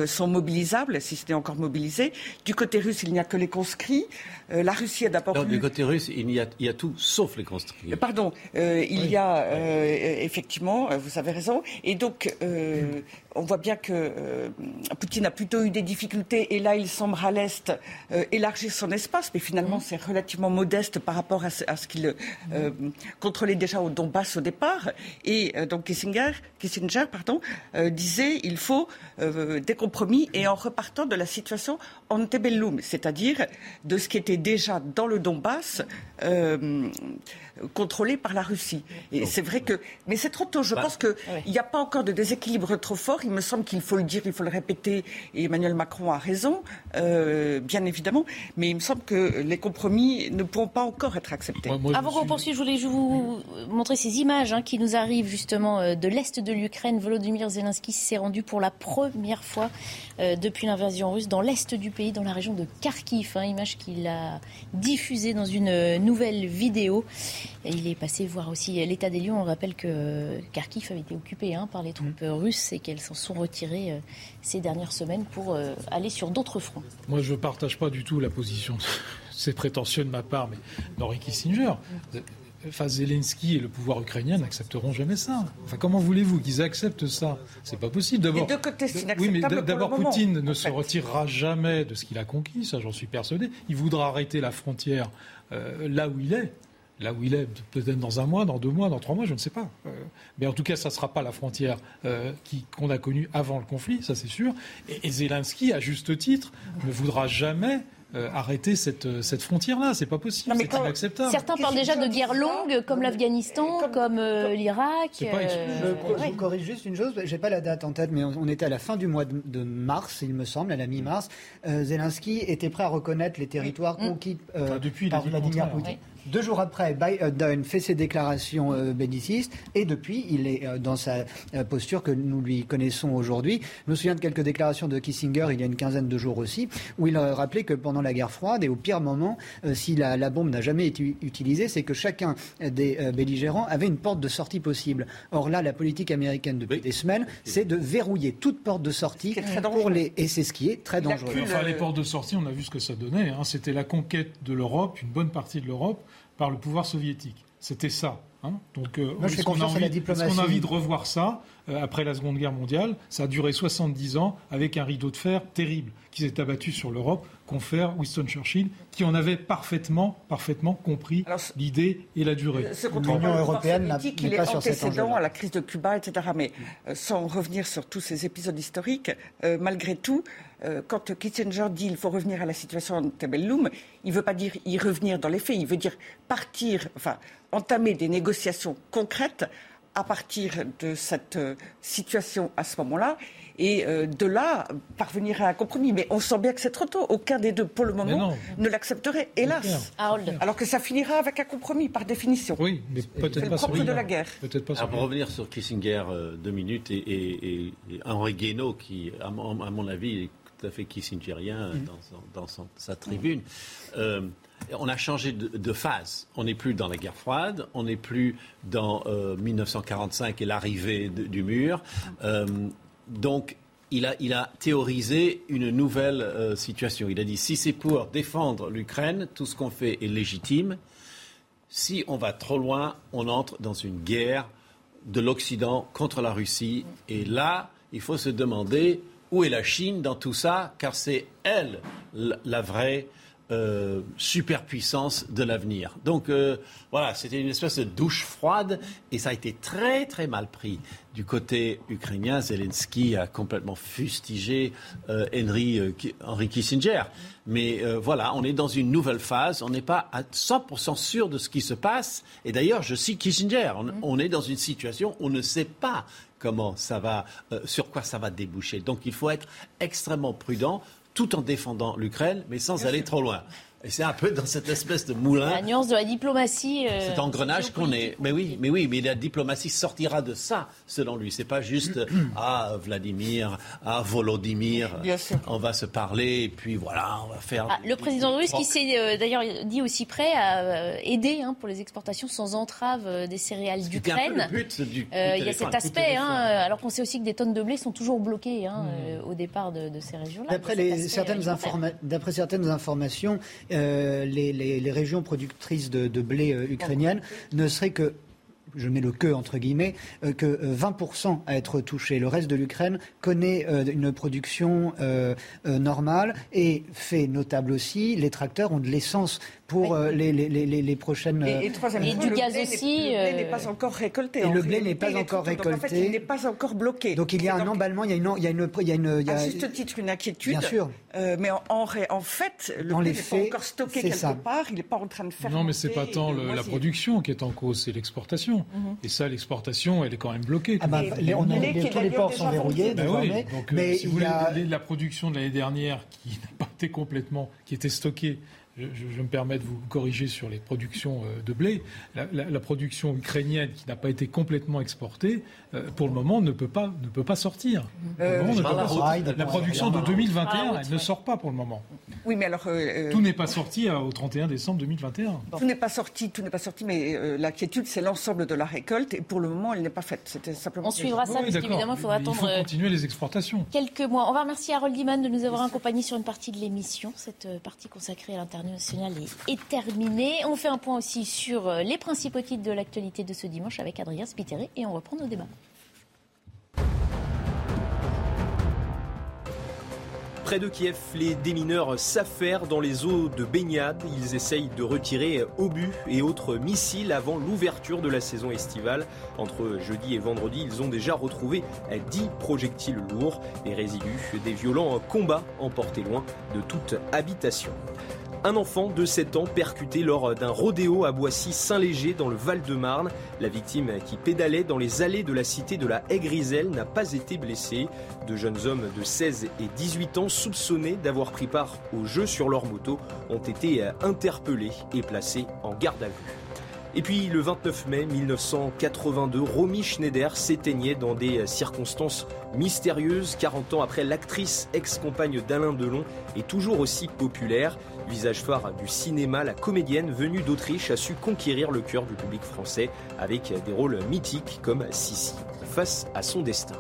sont mobilisables, si ce n'est encore mobilisés. Du côté russe, il n'y a que les conscrits. la Russie a d'abord. Du côté russe, il y, a, il y a tout sauf les conscrits. pardon, il y a effectivement, vous avez raison. Et donc, on voit bien que Poutine a plutôt eu des difficultés et là, il semble à l'Est élargir son espace, mais finalement, mmh. c'est relativement modeste par rapport à ce, qu'il euh, contrôlait déjà au Donbass au départ. Et euh, donc Kissinger, Kissinger pardon, euh, disait il faut des compromis et en repartant de la situation antebellum, c'est-à-dire de ce qui était déjà dans le Donbass contrôlé par la Russie. Et c'est vrai que, mais c'est trop tôt. Je bah, pense qu'il n'y a pas encore de déséquilibre trop fort. Il me semble qu'il faut le dire, il faut le répéter. Et Emmanuel Macron a raison, bien évidemment. Mais il me semble que les compromis ne pourront pas encore être accepté. Avant qu'on poursuive, je voulais vous montrer ces images hein, qui nous arrivent justement euh, de l'Est de l'Ukraine. Volodymyr Zelensky s'est rendu pour la première fois euh, depuis l'invasion russe dans l'Est du pays, dans la région de Kharkiv. Hein, image qu'il a diffusée dans une euh, nouvelle vidéo. Il est passé voir aussi l'état des lieux. On rappelle que Kharkiv avait été occupé hein, par les troupes mm. russes et qu'elles s'en sont retirées ces dernières semaines pour aller sur d'autres fronts. Moi, je ne partage pas du tout la position *laughs* c'est prétentieux de ma part, mais d'Henri Kissinger. enfin, Zelensky et le pouvoir ukrainien n'accepteront jamais ça. Enfin, comment voulez-vous qu'ils acceptent ça? C'est pas possible. D'abord, deux côtés, c'est oui, mais d'abord, pour le moment, Poutine ne se fait. retirera jamais de ce qu'il a conquis, ça j'en suis persuadé. Il voudra arrêter la frontière euh, là où il est. Là où il est, peut-être dans un mois, dans deux mois, dans trois mois, je ne sais pas. Euh, mais en tout cas, ça ne sera pas la frontière euh, qu'on a connue avant le conflit, ça c'est sûr. Et, et Zelensky, à juste titre, ne voudra jamais euh, arrêter cette, cette frontière-là. C'est pas possible, c'est inacceptable. Certains parlent déjà de guerres longues, comme l'Afghanistan, comme euh, l'Irak. Euh, Je, je corrige juste une chose, j'ai pas la date en tête, mais on, on était à la fin du mois de, de mars, il me semble, à la mi-mars. Euh, Zelensky était prêt à reconnaître les territoires conquis euh, Enfin, depuis, par Vladimir. Poutine. Deux jours après, Biden fait ses déclarations euh, bellicistes et depuis, il est euh, dans sa euh, posture que nous lui connaissons aujourd'hui. Je me souviens de quelques déclarations de Kissinger il y a une quinzaine de jours aussi, où il a rappelé que pendant la guerre froide et au pire moment, euh, si la, la bombe n'a jamais été utilisée, c'est que chacun des euh, belligérants avait une porte de sortie possible. Or là, la politique américaine depuis Oui. des semaines, c'est de verrouiller toute porte de sortie pour les et c'est ce qui est très dangereux. Enfin, le- les portes de sortie, on a vu ce que ça donnait. hein. C'était la conquête de l'Europe, une bonne partie de l'Europe, par le pouvoir soviétique. C'était ça. hein. Donc, euh, Moi, je fais est-ce à la est-ce diplomatie. qu'on a envie de revoir ça euh, après la Seconde Guerre mondiale? Ça a duré 70 ans avec un rideau de fer terrible qui s'est abattu sur l'Europe, confère Winston Churchill, qui en avait parfaitement, parfaitement compris l'idée et la durée. Ce L'Union européenne n'a- il est antécédent à la crise de Cuba, etc. Mais euh, sans revenir sur tous ces épisodes historiques, euh, malgré tout, euh, quand Kissinger dit il faut revenir à la situation antebellum, il ne veut pas dire y revenir dans les faits, il veut dire partir, enfin entamer des négociations concrètes à partir de cette euh, situation à ce moment-là. Et euh, de là, parvenir à un compromis. Mais on sent bien que c'est trop tôt. Aucun des deux, pour le moment, ne l'accepterait, hélas. Alors que ça finira avec un compromis, par définition. Oui, mais C'est peut-être le pas propre celui-là. de la guerre. Pas Alors, pour revenir sur Kissinger, deux minutes, et, et- et- et Henri Guénaud, qui, à mon, à mon avis, est tout à fait kissingerien euh, dans, sa tribune, euh, on a changé de, de phase. On n'est plus dans la guerre froide, on n'est plus dans euh, 1945 et l'arrivée du mur. Euh, donc, il a, il a théorisé une nouvelle euh, situation. Il a dit si c'est pour défendre l'Ukraine, tout ce qu'on fait est légitime. Si on va trop loin, on entre dans une guerre de l'Occident contre la Russie. Et là, il faut se demander où est la Chine dans tout ça, car c'est elle la, vraie euh, superpuissance de l'avenir. Donc euh, voilà, c'était une espèce de douche froide et ça a été très très mal pris du côté ukrainien. Zelensky a complètement fustigé euh, Henry, euh, Henry Kissinger. Mais voilà, on est dans une nouvelle phase. On n'est pas à 100% sûr de ce qui se passe. Et d'ailleurs, je cite Kissinger. On, on est dans une situation où on ne sait pas comment ça va, euh, sur quoi ça va déboucher. Donc il faut être extrêmement prudent tout en défendant l'Ukraine, mais sans aller trop loin. Et c'est un peu dans cette espèce de moulin. La nuance de la diplomatie. euh, Cet engrenage qu'on est. Mais oui, mais oui, mais la diplomatie sortira de ça, selon lui. C'est pas juste *clears throat* ah Vladimir, ah Volodymyr. Bien sûr. On va se parler et puis voilà, on va faire. Ah, le président russe qui s'est euh, d'ailleurs dit aussi prêt à euh, aider hein, pour les exportations sans entrave euh, des céréales d'Ukraine. le but du- du Euh, Il y a cet aspect, hein, alors qu'on sait aussi que des tonnes de blé sont toujours bloquées hein, euh, au départ de, de ces régions-là. Certaines, informa- d'après certaines informations, euh, les, les- les régions productrices de, de blé euh, ukrainiennes ne seraient que je mets le que entre guillemets, euh, que euh, 20% à être touchés. Le reste de l'Ukraine connaît euh, une production euh, euh, normale et fait notable aussi, les tracteurs ont de l'essence pour euh, les, les, les, les- les prochaines... Et, et troisième Et point, du gaz aussi, Le blé euh, n'est pas encore récolté. Et le blé n'est pas encore tout- donc, en fait, récolté. il n'est pas encore bloqué. Donc il y a un donc, emballement, il y a une... Il y a une, il y a une il y a- À juste titre, une inquiétude. Bien sûr. Euh, mais en, en, ré- en fait, le Dans les n'est pas encore stocké quelque ça. part. Il n'est pas en train de faire. Non, mais c'est pas tant le- la production qui est en cause, c'est l'exportation. Et ça, l'exportation, elle est quand même bloquée. Ah bah, les- on a- les- tous les ports sont verrouillés. Ben oui, désormais, donc, euh, mais si vous voulez, a... la production de l'année dernière qui *laughs* n'a pas été complètement, qui était stockée, je, me permets de vous corriger sur les productions euh, de blé, la, la- la production ukrainienne qui n'a pas été complètement exportée, euh, pour le moment, ne peut pas, ne peut pas sortir. Euh, moment, pas sortir. La production de point. 2021, Ah, elle ne sort pas pour le moment. Oui, mais alors. euh, Tout n'est pas sorti au 31 décembre 2021. Tout n'est pas sorti, tout n'est pas sorti, mais euh, l'inquiétude, c'est l'ensemble de la récolte, et pour le moment, elle n'est pas faite. C'était simplement. On suivra ça, Oui, parce qu'évidemment, il faudra Mais attendre. faut euh, continuer les exportations. quelques mois. On va remercier Harold Iman de nous avoir accompagnés sur une partie de l'émission, cette partie consacrée à l'international. International est, terminé. On fait un point aussi sur euh, les principaux titres de l'actualité de ce dimanche avec Adrien Spiteri et on reprend nos débats. Près de Kiev, les démineurs s'affairent dans les eaux de baignade. Ils essayent de retirer obus et autres missiles avant l'ouverture de la saison estivale. Entre jeudi et vendredi, ils ont déjà retrouvé 10 projectiles lourds, les résidus des violents combats emportés loin de toute habitation. Un enfant de 7 ans percuté lors d'un rodéo à Boissy-Saint-Léger dans le Val-de-Marne. La victime qui pédalait dans les allées de la cité de la Haie-Griselle n'a pas été blessée. De jeunes hommes de 16 et 18 ans soupçonnés d'avoir pris part au jeu sur leur moto ont été interpellés et placés en garde à vue. Et puis le 29 mai 1982, Romy Schneider s'éteignait dans des circonstances mystérieuses. 40 ans après, l'actrice ex-compagne d'Alain Delon est toujours aussi populaire. Visage phare du cinéma, la comédienne venue d'Autriche a su conquérir le cœur du public français avec des rôles mythiques comme Sissi face à son destin.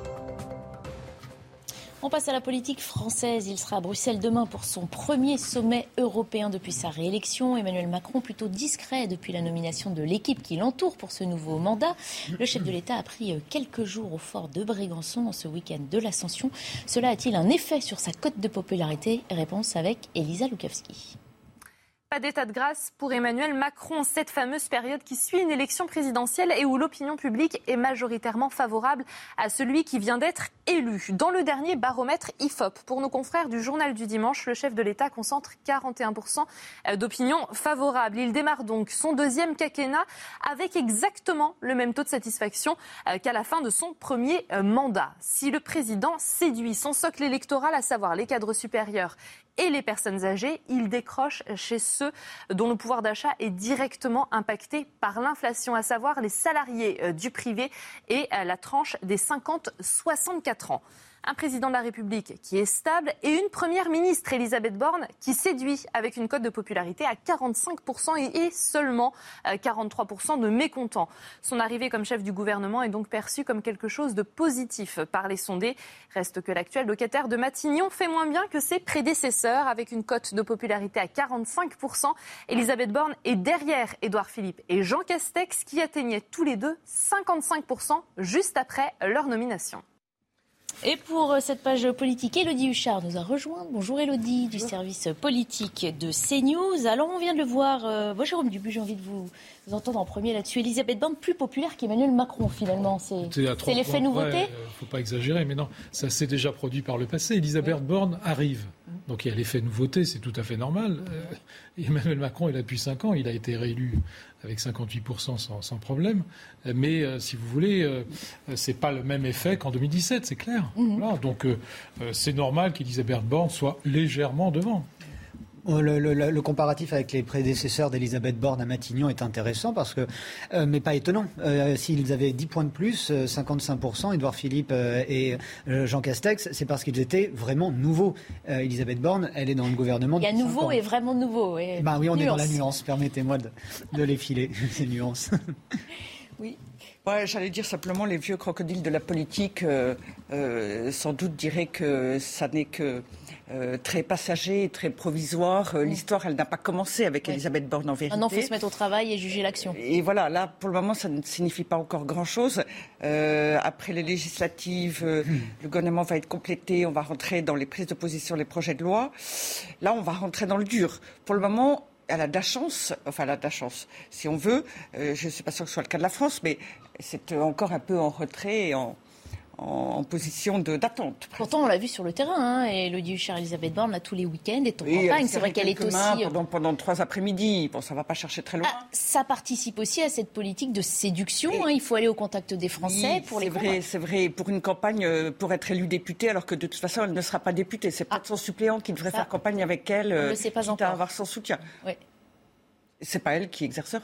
On passe à la politique française. Il sera à Bruxelles demain pour son premier sommet européen depuis sa réélection. Emmanuel Macron, plutôt discret depuis la nomination de l'équipe qui l'entoure pour ce nouveau mandat. Le chef de l'État a pris euh, quelques jours au fort de Brégançon en ce week-end de l'Ascension. Cela a-t-il un effet sur sa cote de popularité? Réponse avec Elisa Lukavski. Pas d'état de grâce pour Emmanuel Macron, cette fameuse période qui suit une élection présidentielle et où l'opinion publique est majoritairement favorable à celui qui vient d'être élu. Dans le dernier baromètre IFOP, pour nos confrères du journal du dimanche, le chef de l'État concentre 41% d'opinion favorable. Il démarre donc son deuxième quinquennat avec exactement le même taux de satisfaction euh, qu'à la fin de son premier euh, mandat. Si le président séduit son socle électoral, à savoir les cadres supérieurs et les personnes âgées, il décroche chez ceux dont le pouvoir d'achat est directement impacté par l'inflation, à savoir les salariés euh, du privé et euh, la tranche des 50-64 ans un président de la République qui est stable et une première ministre, Elisabeth Borne, qui séduit avec une cote de popularité à 45% et seulement 43% euh, de mécontents. Son arrivée comme chef du gouvernement est donc perçue comme quelque chose de positif par les sondés. Reste que l'actuel locataire de Matignon fait moins bien que ses prédécesseurs avec une cote de popularité à 45%. Elisabeth Borne est derrière Édouard Philippe et Jean Castex qui atteignaient tous les deux 55% juste après leur nomination. Et pour euh, cette page politique, Elodie Huchard nous a rejoint. Bonjour Elodie du service politique de CNews. Alors on vient de le voir, euh, Jérôme Dubu, j'ai envie de vous, entendre en premier là-dessus. Elisabeth Borne plus populaire qu'Emmanuel Macron finalement. C'est l'effet nouveauté Il ne faut pas exagérer, mais non, ça s'est déjà produit par le passé. Elisabeth Borne arrive. Donc il y a l'effet nouveauté, c'est tout à fait normal. Euh, Emmanuel Macron est là depuis 5 ans, il a été réélu avec 58% sans, problème. Mais euh, si vous voulez, euh, c'est pas le même effet qu'en 2017, c'est clair. Mhm. Donc c'est normal qu'Elisabeth Borne soit légèrement devant. Oh, le, comparatif avec les prédécesseurs d'Elisabeth Borne à Matignon est intéressant parce que, euh, mais pas étonnant. Euh, s'ils avaient 10 points de plus, 55%, Edouard Philippe euh, et Jean Castex, c'est parce qu'ils étaient vraiment nouveaux. Elisabeth Borne, elle est dans le gouvernement. Il y a nouveau et vraiment nouveau. Et bah oui, on est dans la nuance. Permettez-moi de, de les filer, *laughs* ces nuances. *laughs* oui. Ouais, J'allais dire simplement les vieux crocodiles de la politique, sans doute diraient que ça n'est que euh, très passager, très provisoire. Euh, l'histoire, elle n'a pas commencé avec Elisabeth Borne en vérité. Maintenant, il faut se mettre au travail et juger l'action. Et voilà, là, pour le moment, ça ne signifie pas encore grand-chose. Euh, après les législatives, hmm. le gouvernement va être complété, on va rentrer dans les prises de position, les projets de loi. Là, on va rentrer dans le dur. Pour le moment, elle a de la chance, enfin elle a de la chance, si on veut. je ne suis pas sûr que ce soit le cas de la France, mais c'est encore un peu en retrait et en, en, position d'attente. Pourtant, on l'a vu sur le terrain. Hein, et Elodie Huchard, Elisabeth Borne, là, tous les week-ends, est en campagne. C'est vrai qu'elle est aussi. Euh, pendant, pendant trois après-midi. Bon, ça ne va pas chercher très loin. Ah, ça participe aussi à cette politique de séduction. Hein. Il faut aller au contact des Français pour les vrai, C'est vrai. Pour une campagne, euh, pour être élue députée, alors que de toute façon, elle ne sera pas députée. C'est peut-être ah. son suppléant qui devrait faire campagne avec elle, on sait pas encore. à avoir son soutien. Oui. C'est pas elle qui exerce.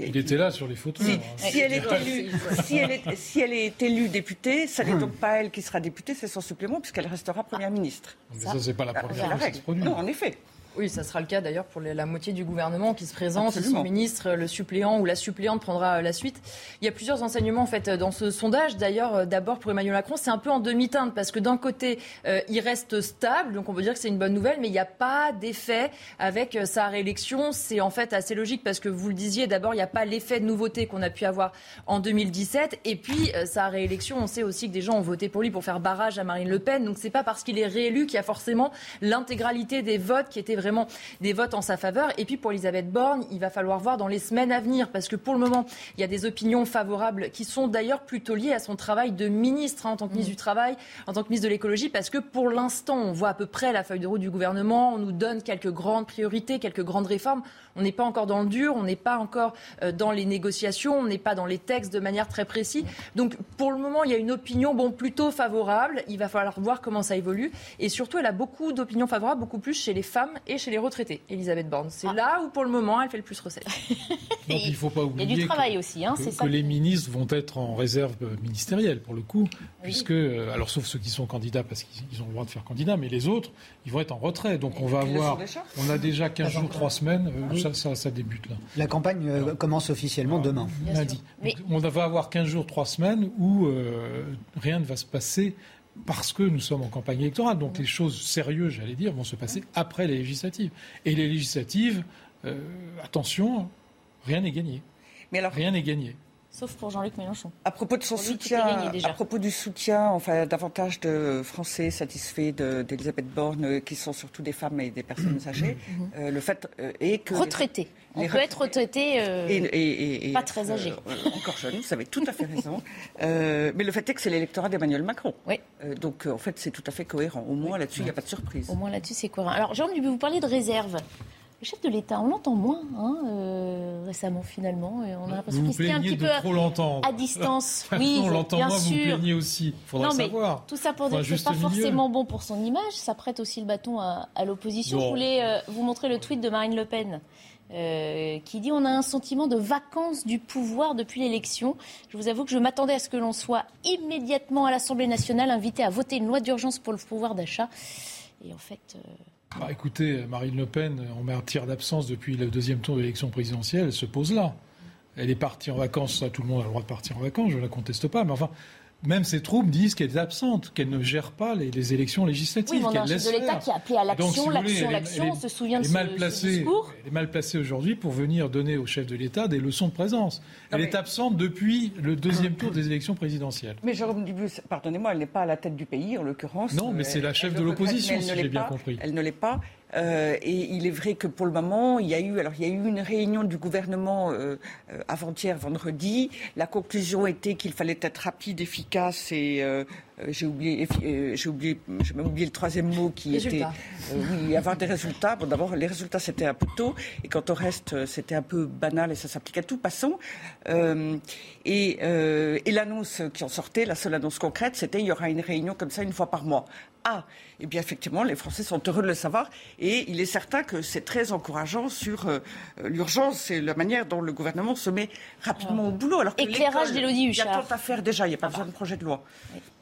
Il était là sur les photos. Si, elle, est élue, si, elle est, si elle est élue députée, ça n'est donc pas elle qui sera députée, c'est son supplément, puisqu'elle restera première ministre. Mais ça, c'est pas la première fois que ça se produit. Non, en effet. Oui, ça sera le cas d'ailleurs pour la moitié du gouvernement qui se présente. Son ministre, le suppléant ou la suppléante prendra la suite. Il y a plusieurs enseignements en fait dans ce sondage. D'ailleurs, euh, d'abord pour Emmanuel Macron, c'est un peu en demi-teinte parce que d'un côté, euh, il reste stable, donc on peut dire que c'est une bonne nouvelle, mais il n'y a pas d'effet avec euh, sa réélection. C'est en fait assez logique parce que vous le disiez, d'abord, il n'y a pas l'effet de nouveauté qu'on a pu avoir en 2017. Et puis, sa réélection, on sait aussi que des gens ont voté pour lui pour faire barrage à Marine Le Pen. Donc c'est pas parce qu'il est réélu qu'il y a forcément l'intégralité des votes qui étaient vraiment des votes en sa faveur. Et puis pour Elisabeth Borne, il va falloir voir dans les semaines à venir, parce que pour le moment, il y a des opinions favorables qui sont d'ailleurs plutôt liées à son travail de ministre, hein, en tant que ministre du Travail, en tant que ministre de l'écologie, parce que pour l'instant, on voit à peu près la feuille de route du gouvernement, on nous donne quelques grandes priorités, quelques grandes réformes. On n'est pas encore dans le dur, on n'est pas encore euh, dans les négociations, on n'est pas dans les textes de manière très précise. Donc pour le moment, il y a une opinion bon, plutôt favorable. Il va falloir voir comment ça évolue. Et surtout, elle a beaucoup d'opinions favorables, beaucoup plus chez les femmes et chez les retraités, Elisabeth Borne. C'est ah. là où pour le moment, elle fait le plus recette. *laughs* il faut pas oublier il y a du travail aussi. Hein, que, les ministres vont être en réserve ministérielle pour le coup, puisque, euh, alors sauf ceux qui sont candidats parce qu'ils ont le droit de faire candidat, mais les autres, ils vont être en retrait. Donc on va avoir, on a déjà 15 jours, 3 semaines, euh, ça, débute là. La campagne euh, commence officiellement demain. Lundi. on va avoir 15 jours, 3 semaines où euh, rien ne va se passer parce que nous sommes en campagne électorale. Donc les choses sérieuses, j'allais dire, vont se passer après les législatives. Et les législatives, attention, rien n'est gagné. Mais alors, rien n'est gagné. Sauf pour Jean-Luc Mélenchon. À propos de son soutien, à propos du soutien, enfin davantage de Français satisfaits d'Elisabeth Borne, euh, qui sont surtout des femmes et des personnes mm-hmm. âgées, mm-hmm. Euh, le fait euh, est que retraité. On peut être retraité, et, pas très âgé. encore jeune, vous avez tout à fait raison. *laughs* mais le fait est que c'est l'électorat d'Emmanuel Macron. Oui. donc en fait, c'est tout à fait cohérent. Au moins là-dessus, il n'y a pas de surprise. Au moins là-dessus, c'est cohérent. Alors, Jean, vous parler de réserve. Le chef de l'État, on l'entend moins hein, euh, récemment finalement. Et on a l'impression qu'il se un petit peu à distance. *laughs* oui, on l'entend moins, vous vous plaignez aussi. Non, mais savoir. Tout ça pour dire que c'est pas forcément bon pour son image. Ça prête aussi le bâton à, l'opposition. Je voulais euh, vous montrer le tweet de Marine Le Pen. Euh, qui dit on a un sentiment de vacance du pouvoir depuis l'élection. Je vous avoue que je m'attendais à ce que l'on soit immédiatement à l'Assemblée nationale invité à voter une loi d'urgence pour le pouvoir d'achat. Et en fait, bah, écoutez, Marine Le Pen, en matière d'absence depuis le deuxième tour de l'élection présidentielle, elle se pose là. Elle est partie en vacances, tout le monde a le droit de partir en vacances, je ne la conteste pas, mais enfin, même ses troupes disent qu'elle est absente, qu'elle ne gère pas les, élections législatives. Oui, qu'elle de l'État qui a appelé à l'action, l'action, l'action, on se souvient de ce, mal discours. Elle est mal placée aujourd'hui pour venir donner au chef de l'État des leçons de présence. elle est absente depuis le deuxième tour des élections présidentielles. Mais Jérôme Dubus, pardonnez-moi, elle n'est pas à la tête du pays, en l'occurrence. Non, mais c'est la chef de l'opposition, si j'ai bien compris. Elle ne l'est pas. Euh, et il est vrai que pour le moment, il y a eu, alors il y a eu une réunion du gouvernement euh, euh, avant-hier, vendredi. La conclusion était qu'il fallait être rapide, efficace et j'ai oublié, j'ai oublié, j'ai même oublié le troisième mot qui était oui, avoir des résultats. Bon, d'abord, les résultats c'était un peu tôt, et quant au reste, c'était un peu banal et ça s'applique à tout. Passons. et, et l'annonce qui en sortait, la seule annonce concrète, c'était il y aura une réunion comme ça une fois par mois. Ah, eh bien effectivement, les Français sont heureux de le savoir et il est certain que c'est très encourageant sur euh, l'urgence et la manière dont le gouvernement se met rapidement au boulot. Alors Éclairage d'Élodie Huchard. Il y a tant à faire déjà, il n'y a pas besoin de projet de loi.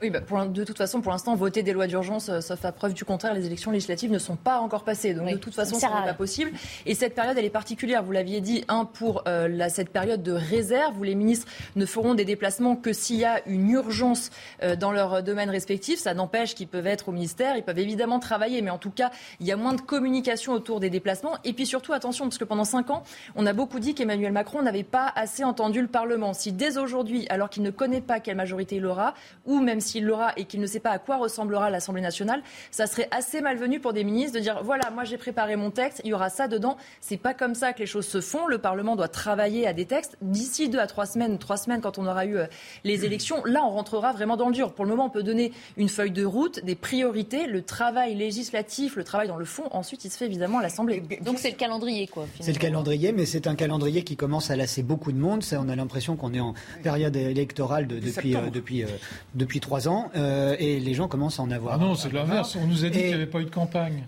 Oui, bah, de toute façon, pour l'instant, voter des lois d'urgence, euh, sauf à preuve du contraire, les élections législatives ne sont pas encore passées. Donc de toute façon, ça n'est pas possible. Et cette période, elle est particulière. Vous l'aviez dit, un, pour euh, cette période de réserve où les ministres ne feront des déplacements que s'il y a une urgence dans leur domaine respectif. Ça n'empêche qu'ils peuvent être au ministère, ils peuvent évidemment travailler, mais en tout cas, il y a moins de communication autour des déplacements. Et puis surtout, attention, parce que pendant cinq ans, on a beaucoup dit qu'Emmanuel Macron n'avait pas assez entendu le Parlement. Si dès aujourd'hui, alors qu'il ne connaît pas quelle majorité il aura, ou même s'il l'aura et qu'il ne sait pas à quoi ressemblera l'Assemblée nationale, ça serait assez malvenu pour des ministres de dire voilà, moi j'ai préparé mon texte, il y aura ça dedans. C'est pas comme ça que les choses se font. Le Parlement doit travailler à des textes. D'ici deux à trois semaines, trois semaines, quand on aura eu euh, les élections, là, on rentrera vraiment dans le dur. Pour le moment, on peut donner une feuille de route, des priorités le travail législatif, le travail dans le fond, ensuite, il se fait évidemment à l'Assemblée. Donc c'est le calendrier, quoi. C'est le calendrier, mais c'est un calendrier qui commence à lasser beaucoup de monde. on a l'impression qu'on est en période électorale depuis, euh, depuis, euh, depuis trois ans, euh, et les gens commencent à en avoir. Ah non, c'est l'inverse. On nous a dit qu'il n'y avait pas eu de campagne.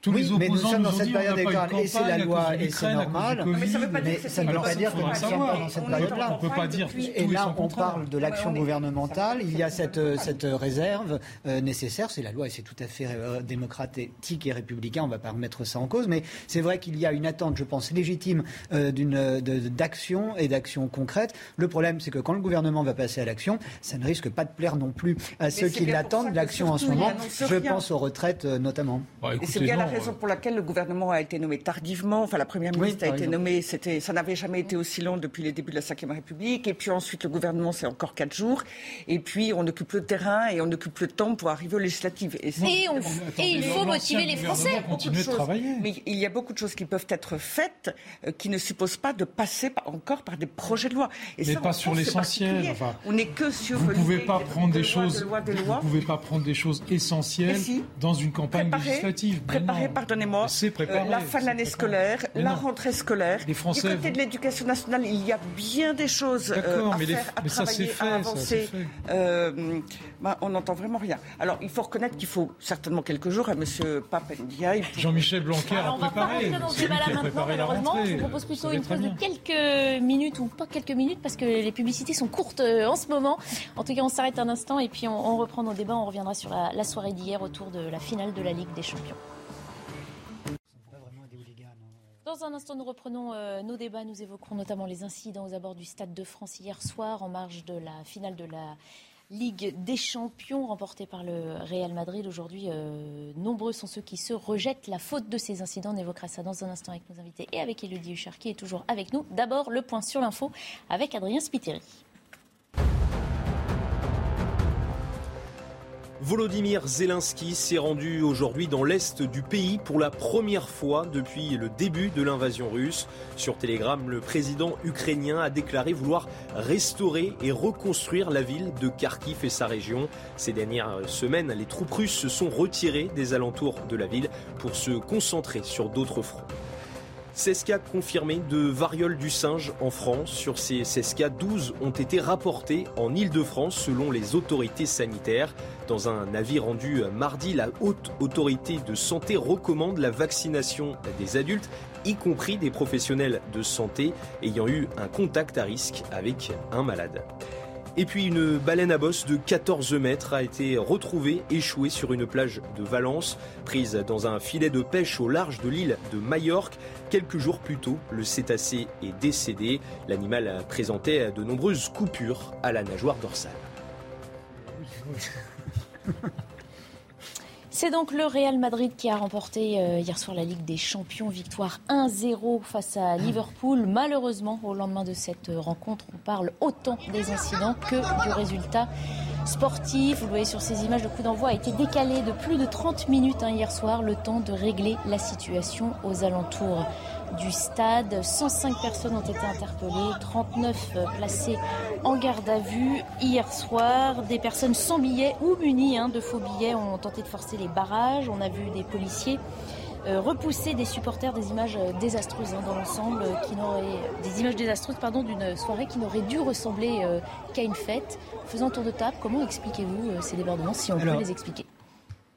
Tous oui, les opposants mais nous sommes dans cette période électorale et c'est la loi et c'est normal. Mais ça ne veut pas dire que ça ne veut pas dire que nous ne sommes pas dans cette période-là. On peut pas dire. Et là, on parle de l'action gouvernementale. Il y a cette, cette réserve euh, nécessaire. C'est la loi et c'est tout à fait euh, démocratique et républicain. On ne va pas remettre ça en cause. Mais c'est vrai qu'il y a une attente, je pense, légitime euh, d'une d'action et d'action concrète. Le problème, c'est que quand le gouvernement va passer à l'action, ça ne risque pas de plaire non plus à ceux qui l'attendent, l'action en ce moment. Je pense aux retraites notamment. Bah, raison pour laquelle le gouvernement a été nommé tardivement. Enfin, la première ministre a été nommée. C'était, ça n'avait jamais été aussi long depuis les débuts de la Ve République. Et puis ensuite, le gouvernement, c'est encore quatre jours. Et puis, on occupe le terrain et on occupe le temps pour arriver aux législatives. Et, il faut motiver les Français. Continuer de, travailler. Mais il y a beaucoup de choses qui peuvent être faites euh, qui ne supposent pas de passer encore par des projets de loi. Et mais pas sur l'essentiel. Enfin, on n'est que sur. Vous ne pouvez pas prendre des choses. Vous pouvez pas prendre des choses essentielles dans une campagne législative. Préparé, pardonnez-moi, euh, la fin de l'année scolaire, la rentrée scolaire. Les Français, du côté de l'éducation nationale, il y a bien des choses euh, à mais faire, à mais travailler, fait, à avancer. Euh, bah, on n'entend vraiment rien. Alors, il faut reconnaître qu'il faut certainement quelques jours à M. Papendiaï. Jean-Michel Blanquer a préparé. On va pas rentrer dans ce débat là maintenant, malheureusement. Je vous propose plutôt une pause de quelques minutes, ou pas quelques minutes, parce que les publicités sont courtes en ce moment. En tout cas, on s'arrête un instant et puis on, reprend nos débats. On reviendra sur la, la soirée d'hier autour de la finale de la Ligue des Champions. Dans un instant, nous reprenons euh, nos débats. Nous évoquerons notamment les incidents aux abords du Stade de France hier soir en marge de la finale de la Ligue des Champions remportée par le Real Madrid. Aujourd'hui, euh, nombreux sont ceux qui se rejettent la faute de ces incidents. On évoquera ça dans un instant avec nos invités et avec Elodie Huchard qui est toujours avec nous. D'abord, le point sur l'info avec Adrien Spiteri. Volodymyr Zelensky s'est rendu aujourd'hui dans l'est du pays pour la première fois depuis le début de l'invasion russe. Sur Telegram, le président ukrainien a déclaré vouloir restaurer et reconstruire la ville de Kharkiv et sa région. Ces dernières semaines, les troupes russes se sont retirées des alentours de la ville pour se concentrer sur d'autres fronts. 16 cas confirmés de variole du singe en France. Sur ces 16 cas, 12 ont été rapportés en Ile-de-France selon les autorités sanitaires. Dans un avis rendu mardi, la haute autorité de santé recommande la vaccination des adultes, y compris des professionnels de santé ayant eu un contact à risque avec un malade. Et puis une baleine à bosse de 14 mètres a été retrouvée échouée sur une plage de Valence, prise dans un filet de pêche au large de l'île de Majorque. Quelques jours plus tôt, le cétacé est décédé. L'animal présentait de nombreuses coupures à la nageoire dorsale. *laughs* C'est donc le Real Madrid qui a remporté euh, hier soir la Ligue des Champions, victoire 1-0 face à Liverpool. Malheureusement, au lendemain de cette rencontre, on parle autant des incidents que du résultat sportif. Vous le voyez sur ces images, le coup d'envoi a été décalé de plus de 30 minutes hein, hier soir, le temps de régler la situation aux alentours du stade. 105 personnes ont été interpellées, 39 euh, placées en garde à vue hier soir. Des personnes sans billets ou munies hein, de faux billets ont tenté de forcer les barrages. On a vu des policiers euh, repousser des supporters des images euh, désastreuses hein, dans l'ensemble, qui des images désastreuses pardon d'une soirée qui n'aurait dû ressembler qu'à une fête. Faisant tour de table, comment expliquez-vous ces débordements si on peut les expliquer?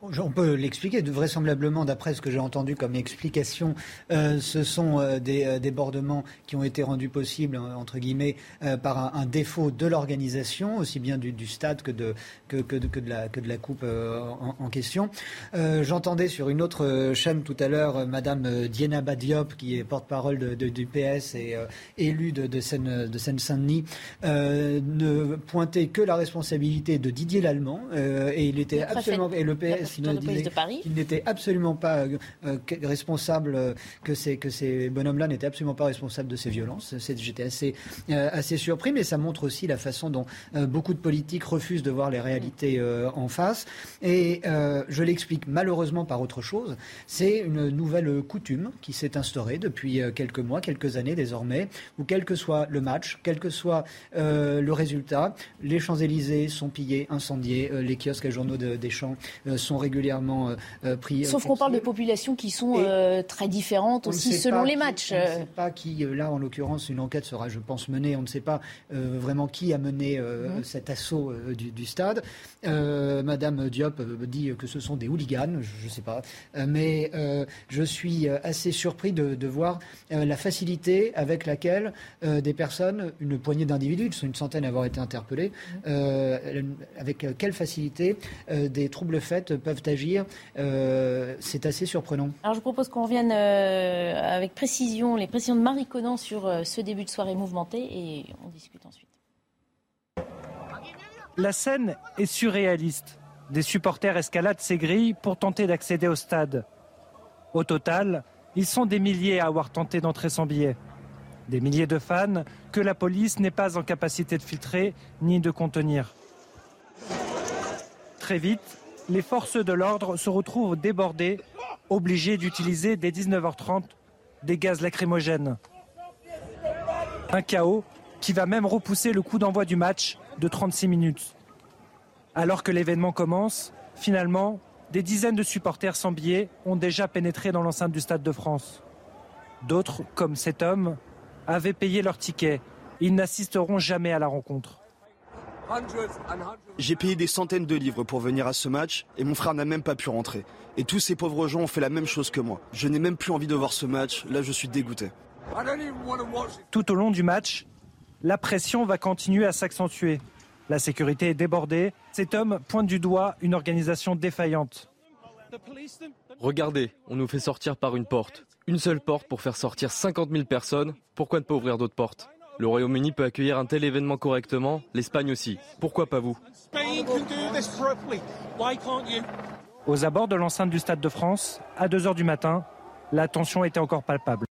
On peut l'expliquer. Vraisemblablement, d'après ce que j'ai entendu comme explication, euh, ce sont euh, des euh, débordements qui ont été rendus possibles, entre guillemets, par un, défaut de l'organisation, aussi bien du, stade que de, que, de, la, que de la coupe en, question. J'entendais sur une autre chaîne tout à l'heure Madame Diana Badiop, qui est porte-parole du PS et élue de, de Seine-Saint-Denis, ne pointer que la responsabilité de Didier Lallemand. et il était absolument... Et le PS il n'était absolument pas euh, euh, responsable, euh, que ces, que ces bonhommes-là n'étaient absolument pas responsables de ces violences. J'étais assez, assez surpris, mais ça montre aussi la façon dont beaucoup de politiques refusent de voir les réalités en face. Et je l'explique malheureusement par autre chose. C'est une nouvelle coutume qui s'est instaurée depuis quelques mois, quelques années désormais, où quel que soit le match, quel que soit le résultat, les Champs-Élysées sont pillés, incendiés, les kiosques et journaux des champs sont régulièrement pris. Sauf qu'on parle de populations qui sont très différentes aussi selon les matchs. on ne sait pas qui, là en l'occurrence, une enquête sera, je pense, menée. On ne sait pas vraiment qui a mené mhm. cet assaut du, stade. Madame Diop dit que ce sont des hooligans, je ne sais pas. mais je suis assez surpris de, voir la facilité avec laquelle des personnes, une poignée d'individus, ils sont une centaine à avoir été interpellés, mhm. avec quelle facilité des troubles faits peuvent agir. C'est assez surprenant. Alors je propose qu'on revienne avec précision, les précisions de Marie Conan sur ce début de soirée mouvementé et on discute ensuite. La scène est surréaliste. Des supporters escaladent ces grilles pour tenter d'accéder au stade. Au total, ils sont des milliers à avoir tenté d'entrer sans billet. Des milliers de fans que la police n'est pas en capacité de filtrer ni de contenir. Très vite, les forces de l'ordre se retrouvent débordées, obligées d'utiliser dès 19h30 des gaz lacrymogènes. Un chaos qui va même repousser le coup d'envoi du match de 36 minutes. Alors que l'événement commence, finalement, des dizaines de supporters sans billets ont déjà pénétré dans l'enceinte du Stade de France. D'autres, comme cet homme, avaient payé leur ticket. Ils n'assisteront jamais à la rencontre. J'ai payé des centaines de livres pour venir à ce match et mon frère n'a même pas pu rentrer. Et tous ces pauvres gens ont fait la même chose que moi. Je n'ai même plus envie de voir ce match. Là, je suis dégoûté. Tout au long du match, la pression va continuer à s'accentuer. La sécurité est débordée. Cet homme pointe du doigt une organisation défaillante. Regardez, on nous fait sortir par une porte. Une seule porte pour faire sortir 50 000 personnes. Pourquoi ne pas ouvrir d'autres portes? Le Royaume-Uni peut accueillir un tel événement correctement, l'Espagne aussi. Pourquoi pas vous? Aux abords de l'enceinte du Stade de France, à 2h du matin, la tension était encore palpable.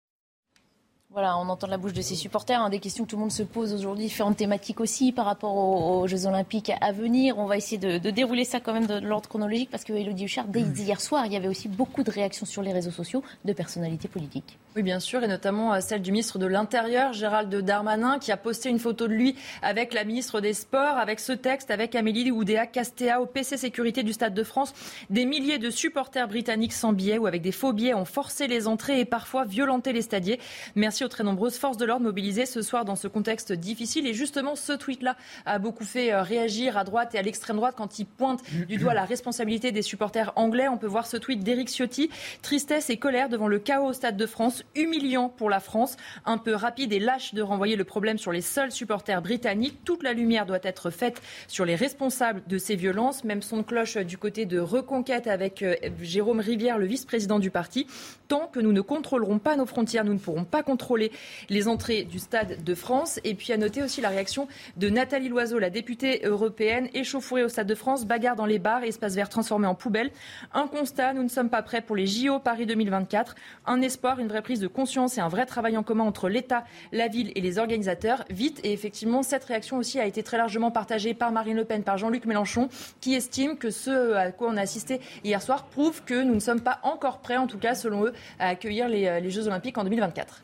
Voilà, on entend la bouche de ses supporters. Hein, des questions que tout le monde se pose aujourd'hui, différentes thématiques aussi par rapport aux, Jeux Olympiques à venir. On va essayer de, dérouler ça quand même de, l'ordre chronologique parce que Elodie Huchard, dès mm. hier soir, il y avait aussi beaucoup de réactions sur les réseaux sociaux de personnalités politiques. Oui, bien sûr, et notamment euh, celle du ministre de l'Intérieur, Gérald Darmanin, qui a posté une photo de lui avec la ministre des Sports, avec ce texte, avec Amélie Oudéa Castéa au PC Sécurité du Stade de France. Des milliers de supporters britanniques sans billets ou avec des faux billets ont forcé les entrées et parfois violenté les stadiers. Merci très nombreuses forces de l'ordre mobilisées ce soir dans ce contexte difficile. Et justement, ce tweet-là a beaucoup fait euh, réagir à droite et à l'extrême droite quand il pointe du doigt la responsabilité des supporters anglais. On peut voir ce tweet d'Éric Ciotti. Tristesse et colère devant le chaos au Stade de France. Humiliant pour la France. Un peu rapide et lâche de renvoyer le problème sur les seuls supporters britanniques. Toute la lumière doit être faite sur les responsables de ces violences. Même son cloche du côté de Reconquête avec euh, Jérôme Rivière, le vice-président du parti. Tant que nous ne contrôlerons pas nos frontières, nous ne pourrons pas contrôler les entrées du Stade de France. Et puis à noter aussi la réaction de Nathalie Loiseau, la députée européenne, échauffourée au Stade de France, bagarre dans les bars et espaces verts transformés en poubelle. Un constat, nous ne sommes pas prêts pour les JO Paris 2024. Un espoir, une vraie prise de conscience et un vrai travail en commun entre l'État, la ville et les organisateurs. Vite, et effectivement, cette réaction aussi a été très largement partagée par Marine Le Pen, par Jean-Luc Mélenchon, qui estime que ce à quoi on a assisté hier soir prouve que nous ne sommes pas encore prêts, en tout cas selon eux, à accueillir les, les Jeux Olympiques en 2024.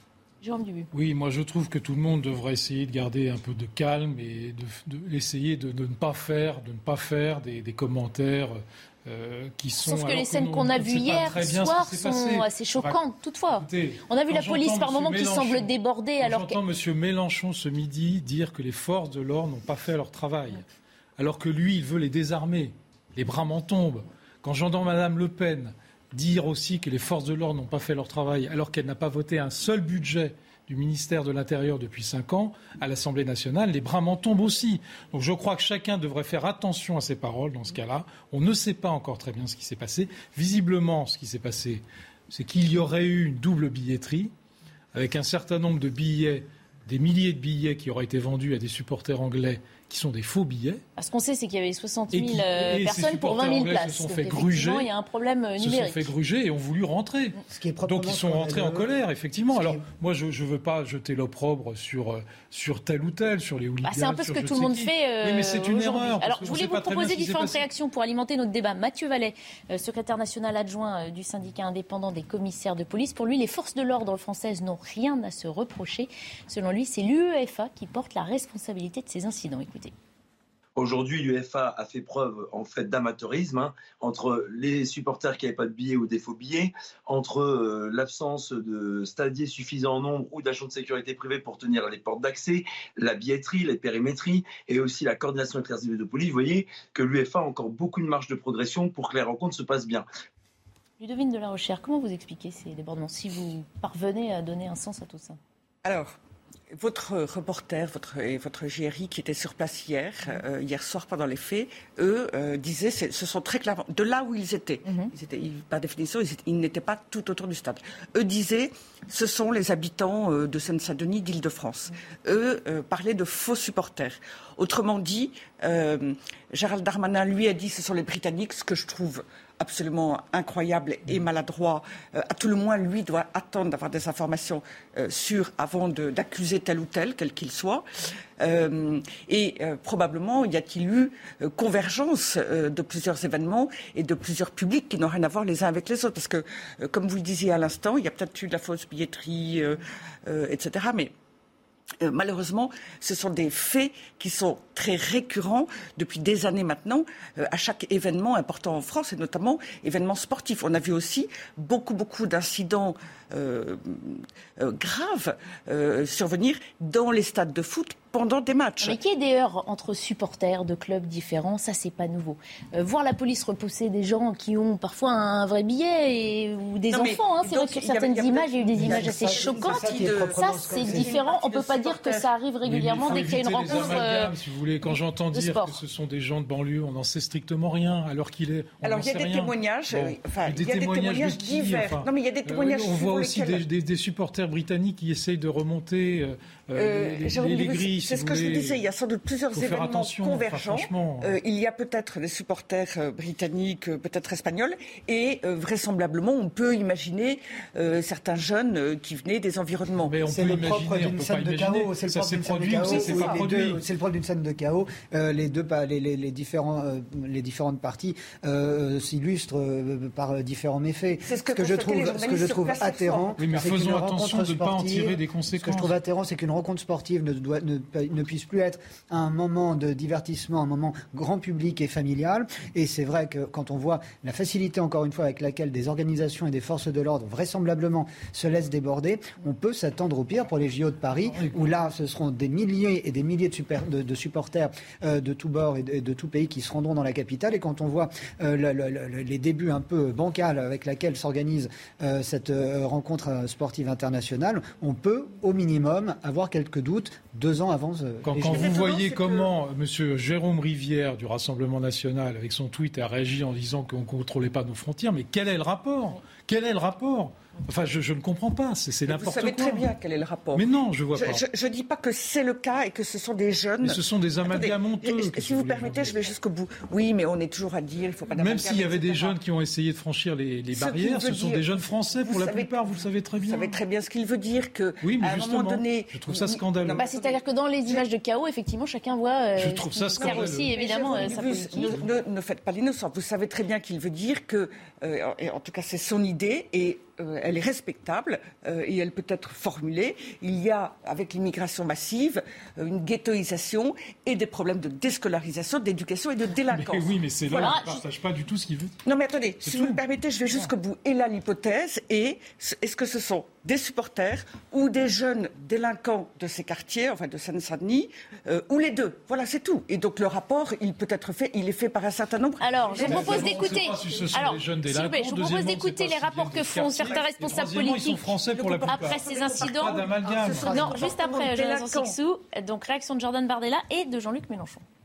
Oui, moi je trouve que tout le monde devrait essayer de garder un peu de calme et d'essayer de, de, ne pas faire, de ne pas faire des, commentaires euh, qui sont. Sauf que les scènes qu'on a vues hier soir sont assez choquantes, toutefois. on a vu la police par moments qui semble déborder. Alors j'entends M. Mélenchon ce midi dire que les forces de l'ordre n'ont pas fait leur travail, alors que lui, il veut les désarmer. Les bras m'en tombent. Quand j'entends Mme Le Pen dire aussi que les forces de l'ordre n'ont pas fait leur travail alors qu'elle n'a pas voté un seul budget du ministère de l'Intérieur depuis cinq ans à l'Assemblée nationale, les bras m'en tombent aussi. Donc je crois que chacun devrait faire attention à ses paroles dans ce cas-là. On ne sait pas encore très bien ce qui s'est passé. Visiblement, ce qui s'est passé, c'est qu'il y aurait eu une double billetterie avec un certain nombre de billets, des milliers de billets qui auraient été vendus à des supporters anglais qui sont des faux billets. Ce qu'on sait, c'est qu'il y avait 60 000 euh, personnes pour 20 000 places. Se sont fait gruger. Il y a un problème numérique. Se sont fait gruger et ont voulu rentrer. Donc ils sont rentrés en colère, effectivement. Alors moi, je ne veux pas jeter l'opprobre sur, euh, sur tel ou tel, sur les hooligans. Bah, c'est un peu ce que tout le monde fait. Euh, oui, mais c'est une erreur. Alors je voulais vous proposer différentes réactions pour alimenter notre débat. Mathieu Vallet, secrétaire national adjoint du syndicat indépendant des commissaires de police. Pour lui, les forces de l'ordre françaises n'ont rien à se reprocher. Selon lui, c'est l'UEFA qui porte la responsabilité de ces incidents. Écoutez. Aujourd'hui, l'UFA a fait preuve en fait d'amateurisme hein, entre les supporters qui n'avaient pas de billets ou des faux billets, entre euh, l'absence de stadiers suffisants en nombre ou d'agents de sécurité privés pour tenir les portes d'accès, la billetterie, les périmétries et aussi la coordination avec les de police. Vous voyez que l'UFA a encore beaucoup de marge de progression pour que les rencontres se passent bien. Ludovine de la Recherche, comment vous expliquez ces débordements si vous parvenez à donner un sens à tout ça? Alors, votre reporter votre, et votre GRI qui était sur place hier, euh, hier soir pendant les faits, eux euh, disaient, ce sont très clairement, de là où ils étaient, mhm. ils étaient par définition, ils, n'étaient pas tout autour du stade. Eux disaient, ce sont les habitants euh, de Seine-Saint-Denis, d'Île-de-France. Eux parlaient de faux supporters. Autrement dit, Gérald Darmanin, lui, a dit, ce sont les Britanniques, ce que je trouve absolument incroyable et maladroit. Euh, à tout le moins, lui doit attendre d'avoir des informations euh, sûres avant d'accuser tel ou tel, quel qu'il soit. Euh, et probablement, y a-t-il eu convergence de plusieurs événements et de plusieurs publics qui n'ont rien à voir les uns avec les autres Parce que, comme vous le disiez à l'instant, il y a peut-être eu de la fausse billetterie, etc. Mais euh, malheureusement, ce sont des faits qui sont très récurrents depuis des années maintenant euh, à chaque événement important en France et notamment événements sportifs. On a vu aussi beaucoup, beaucoup d'incidents euh, graves survenir dans les stades de foot pendant des matchs. Mais qu'il y ait des heures entre supporters de clubs différents, ça c'est pas nouveau. Euh, voir la police repousser des gens qui ont parfois un vrai billet ou des enfants, hein, c'est vrai que sur certaines images, il y a eu des images assez choquantes. Ça, c'est différent. On peut pas dire que ça arrive régulièrement dès qu'il y a une rencontre. Euh, si vous voulez, quand j'entends dire que ce sont des gens de banlieue, on n'en sait strictement rien, alors qu'il est. alors il y a des témoignages, enfin, il y a des témoignages divers. Non mais il y a des témoignages. On voit aussi des supporters britanniques qui essayent de remonter euh, euh, euh, c'est ce que je vous disais, il y a sans doute plusieurs événements convergents. Euh, il y a peut-être des supporters britanniques, peut-être espagnols, et vraisemblablement, on peut imaginer certains jeunes qui venaient des environnements. C'est le propre d'une scène de chaos. C'est le propre d'une scène de chaos. Les deux, les, les, différents, les différentes parties s'illustrent par différents méfaits. C'est ce que, je trouve, ce que je trouve atterrant. Oui, mais faisons attention de ne pas en tirer des conséquences. Ce que je trouve atterrant, c'est qu'une rencontre sportive ne, doit, ne, ne, puisse plus être un moment de divertissement, un moment grand public et familial. Et c'est vrai que quand on voit la facilité, encore une fois, avec laquelle des organisations et des forces de l'ordre vraisemblablement se laissent déborder, on peut s'attendre au pire pour les JO de Paris, où là, ce seront des milliers et des milliers de, super, de, supporters euh, de tous bords et de, tous pays qui se rendront dans la capitale. Et quand on voit euh, les débuts un peu bancals avec lesquels s'organise euh, cette rencontre sportive internationale, on peut au minimum avoir quelques doutes deux ans avant. Euh, quand, vous voyez comment M. Jérôme Rivière du Rassemblement national, avec son tweet, a réagi en disant qu'on ne contrôlait pas nos frontières, mais quel est le rapport? Quel est le rapport? Enfin, je, ne comprends pas. C'est n'importe quoi. Vous savez très bien quel est le rapport. Mais non, je vois pas. Je ne dis pas que c'est le cas et que ce sont des jeunes. Mais ce sont des amalgames honteux. Si vous, permettez, je vais jusqu'au bout. Oui, mais on est toujours à dire, il faut pas Même s'il y avait des jeunes qui ont essayé de franchir les, barrières, ce sont des jeunes français pour la plupart, vous le savez très bien. Vous savez très bien ce qu'il veut dire que. Oui, mais justement, un moment donné, je trouve ça scandaleux. Bah, c'est-à-dire que dans les images de chaos, effectivement, chacun voit. Euh, je trouve ça scandaleux. aussi, évidemment, euh, Ne faites pas l'innocent. Vous savez très bien qu'il veut dire que, euh, en tout cas, c'est son idée et euh, elle est respectable euh, et elle peut être formulée. Il y a, avec l'immigration massive, euh, une ghettoisation et des problèmes de déscolarisation, d'éducation et de délinquance. oui, mais c'est là, on ne partage pas du tout ce qu'il veut. Non, mais attendez, si vous me permettez, je vais jusqu'au bout. Et là, l'hypothèse est, est-ce que ce sont des supporters ou des jeunes délinquants de ces quartiers, enfin de Seine-Saint-Denis, ou les deux. Voilà, c'est tout. Et donc le rapport, il peut être fait, il est fait par un certain nombre. Alors, je vous propose d'écouter. Alors, je vous propose d'écouter les rapports que font certains responsables politiques après ces incidents. Non, juste après, Jonathan Sixou. Donc réaction de Jordan Bardella et de Jean-Luc Mélenchon euh,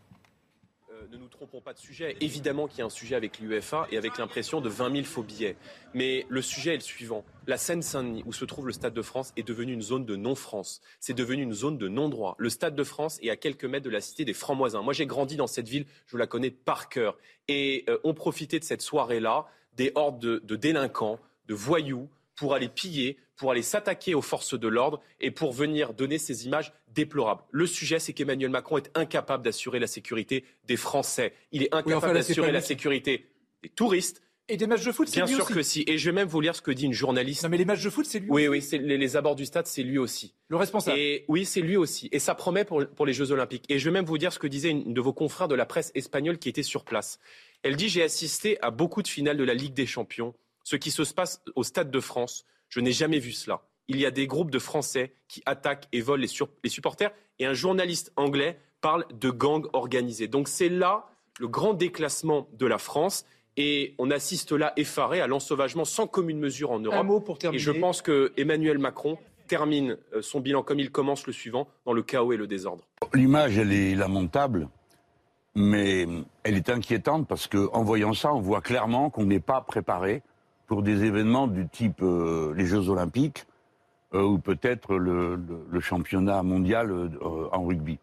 ne nous trompons pas de sujet. Évidemment qu'il y a un sujet avec l'UEFA et avec l'impression de 20 000 faux billets. Mais le sujet est le suivant. La Seine-Saint-Denis, où se trouve le Stade de France, est devenue une zone de non-France. C'est devenu une zone de non-droit. Le Stade de France est à quelques mètres de la cité des Francs-Moisins. Moi, j'ai grandi dans cette ville, je la connais par cœur. Et euh, on profitait de cette soirée-là des hordes de délinquants, de voyous, pour aller piller, pour aller s'attaquer aux forces de l'ordre et pour venir donner ces images déplorables. Le sujet, c'est qu'Emmanuel Macron est incapable d'assurer la sécurité des Français. Il est incapable d'assurer la sécurité des touristes, Et des matchs de foot, c'est Bien lui sûr aussi. que si. Et je vais même vous lire ce que dit une journaliste. Non, mais les matchs de foot, c'est lui Oui, aussi. oui, les, les abords du stade, c'est lui aussi. Le responsable. Et oui, c'est lui aussi. Et ça promet pour, pour les Jeux Olympiques. Et je vais même vous dire ce que disait une de vos confrères de la presse espagnole qui était sur place. Elle dit J'ai assisté à beaucoup de finales de la Ligue des Champions. Ce qui se passe au Stade de France, je n'ai jamais vu cela. Il y a des groupes de Français qui attaquent et volent les, sur- les supporters. Et un journaliste anglais parle de gangs organisés. Donc c'est là le grand déclassement de la France. Et on assiste là effaré à l'ensauvagement sans commune mesure en Europe. mot pour Et terminer. je pense que Emmanuel Macron termine euh, son bilan comme il commence le suivant, dans le chaos et le désordre. L'image, elle est lamentable, mais elle est inquiétante parce qu'en voyant ça, on voit clairement qu'on n'est pas préparé pour des événements du type euh, les Jeux Olympiques euh, ou peut-être le, le- le championnat mondial euh, en rugby.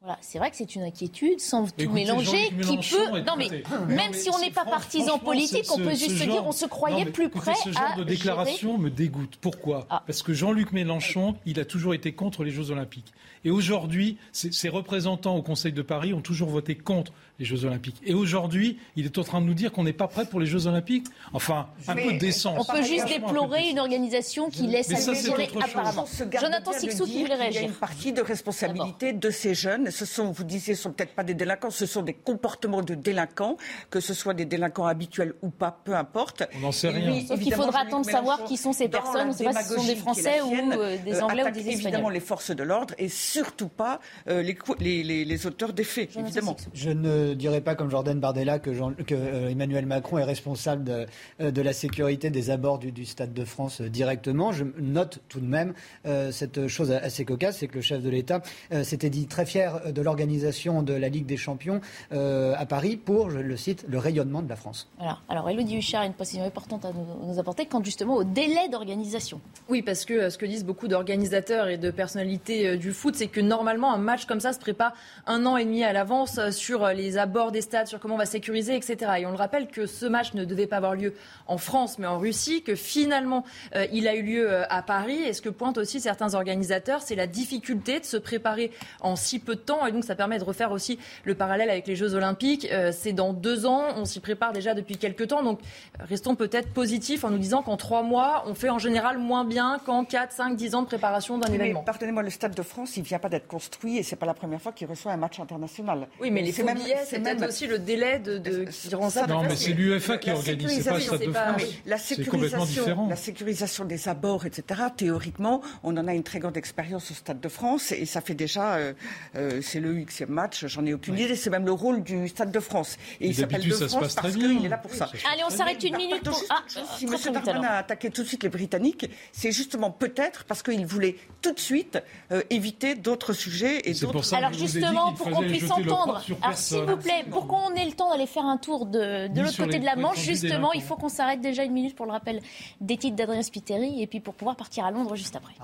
Voilà, c'est vrai que c'est une inquiétude sans tout Écoutez, mélanger qui peut. Non mais même si on n'est pas partisan politique, ce- on peut juste se dire on se Non, croyait mais plus écoutez, près Ce genre à de gérer- déclaration me dégoûte. Pourquoi? Ah. Parce que Jean-Luc Mélenchon, il a toujours été contre les Jeux Olympiques. Et aujourd'hui, ses, ses représentants au Conseil de Paris ont toujours voté contre les Jeux Olympiques. Et aujourd'hui, il est en train de nous dire qu'on n'est pas prêt pour les Jeux Olympiques. Enfin, un peu de décence. On peut juste déplorer une organisation qui laisse Mais ça, à c'est désirer autre chose. apparemment. Jonathan Sixou qui voulait qu'il y a réagir. une partie de responsabilité de ces jeunes. Ce sont, vous disiez, ce sont peut-être pas des délinquants, ce sont des comportements de délinquants, que ce soit des délinquants habituels ou pas, peu importe. On n'en sait rien. lui, Sauf qu'il évidemment, faudra attendre de savoir qui sont ces personnes. On ne sait pas si ce sont des Français ou sienne, euh, des Anglais ou des évidemment Espagnols. les forces de l'ordre et surtout pas euh, les, cou- les, les- les auteurs des faits, évidemment. Je ne dirais pas comme Jordan Bardella que, Jean- que, euh, Emmanuel Macron est responsable de, euh, de la sécurité des abords du, du Stade de France euh, directement. Je note tout de même euh, cette chose assez cocasse, c'est que le chef de l'État euh, s'était dit très fier de l'organisation de la Ligue des Champions euh, à Paris pour, je le cite, le rayonnement de la France. Voilà. Alors, Elodie Huchard a une précision importante à nous, nous apporter quant justement au délai d'organisation. Oui, parce que ce que disent beaucoup d'organisateurs et de personnalités du foot, c'est que normalement un match comme ça se prépare un an et demi à l'avance sur euh, les abords des stades, sur comment on va sécuriser, etc. Et on le rappelle que ce match ne devait pas avoir lieu en France, mais en Russie, que finalement euh, il a eu lieu euh, à Paris. Et ce que pointent aussi certains organisateurs, c'est la difficulté de se préparer en si peu de temps. Et donc ça permet de refaire aussi le parallèle avec les Jeux Olympiques. Euh, c'est dans deux ans, on s'y prépare déjà depuis quelques temps. Donc restons peut-être positifs en nous disant qu'en trois mois, on fait en général moins bien qu'en 4, 5, 10 ans de préparation d'un Mais événement. pardonnez-moi, le Stade de France, il vient pas d'être construit et c'est pas la première fois qu'il reçoit un match international. Oui, mais les C'est même- c'est c'est peut-être même- aussi le délai de, de qui rend ça. Non, mais c'est l'UEFA qui La organise, c'est pas le Stade de sécurisation, France. La sécurisation, la sécurisation des abords, etc. Théoriquement, on en a une très grande expérience au Stade de France et ça fait déjà, euh, euh, c'est le huitième match, j'en ai aucune idée. C'est même le rôle du Stade de France. Et il s'appelle de France parce qu'il est là pour ça. Allez, on s'arrête une minute pour. Ah, Si M. Darmanin a attaqué tout de suite les Britanniques, c'est justement peut-être parce qu'il voulait tout de suite euh, éviter d'autres sujets et d'autres. Alors justement, pour qu'on puisse entendre, alors. Vous plaît, pour qu'on ait le temps d'aller faire un tour de, de l'autre côté de la Manche, justement, il faut qu'on s'arrête déjà une minute pour le rappel des titres d'Adrien Spiteri et puis pour pouvoir partir à Londres juste après.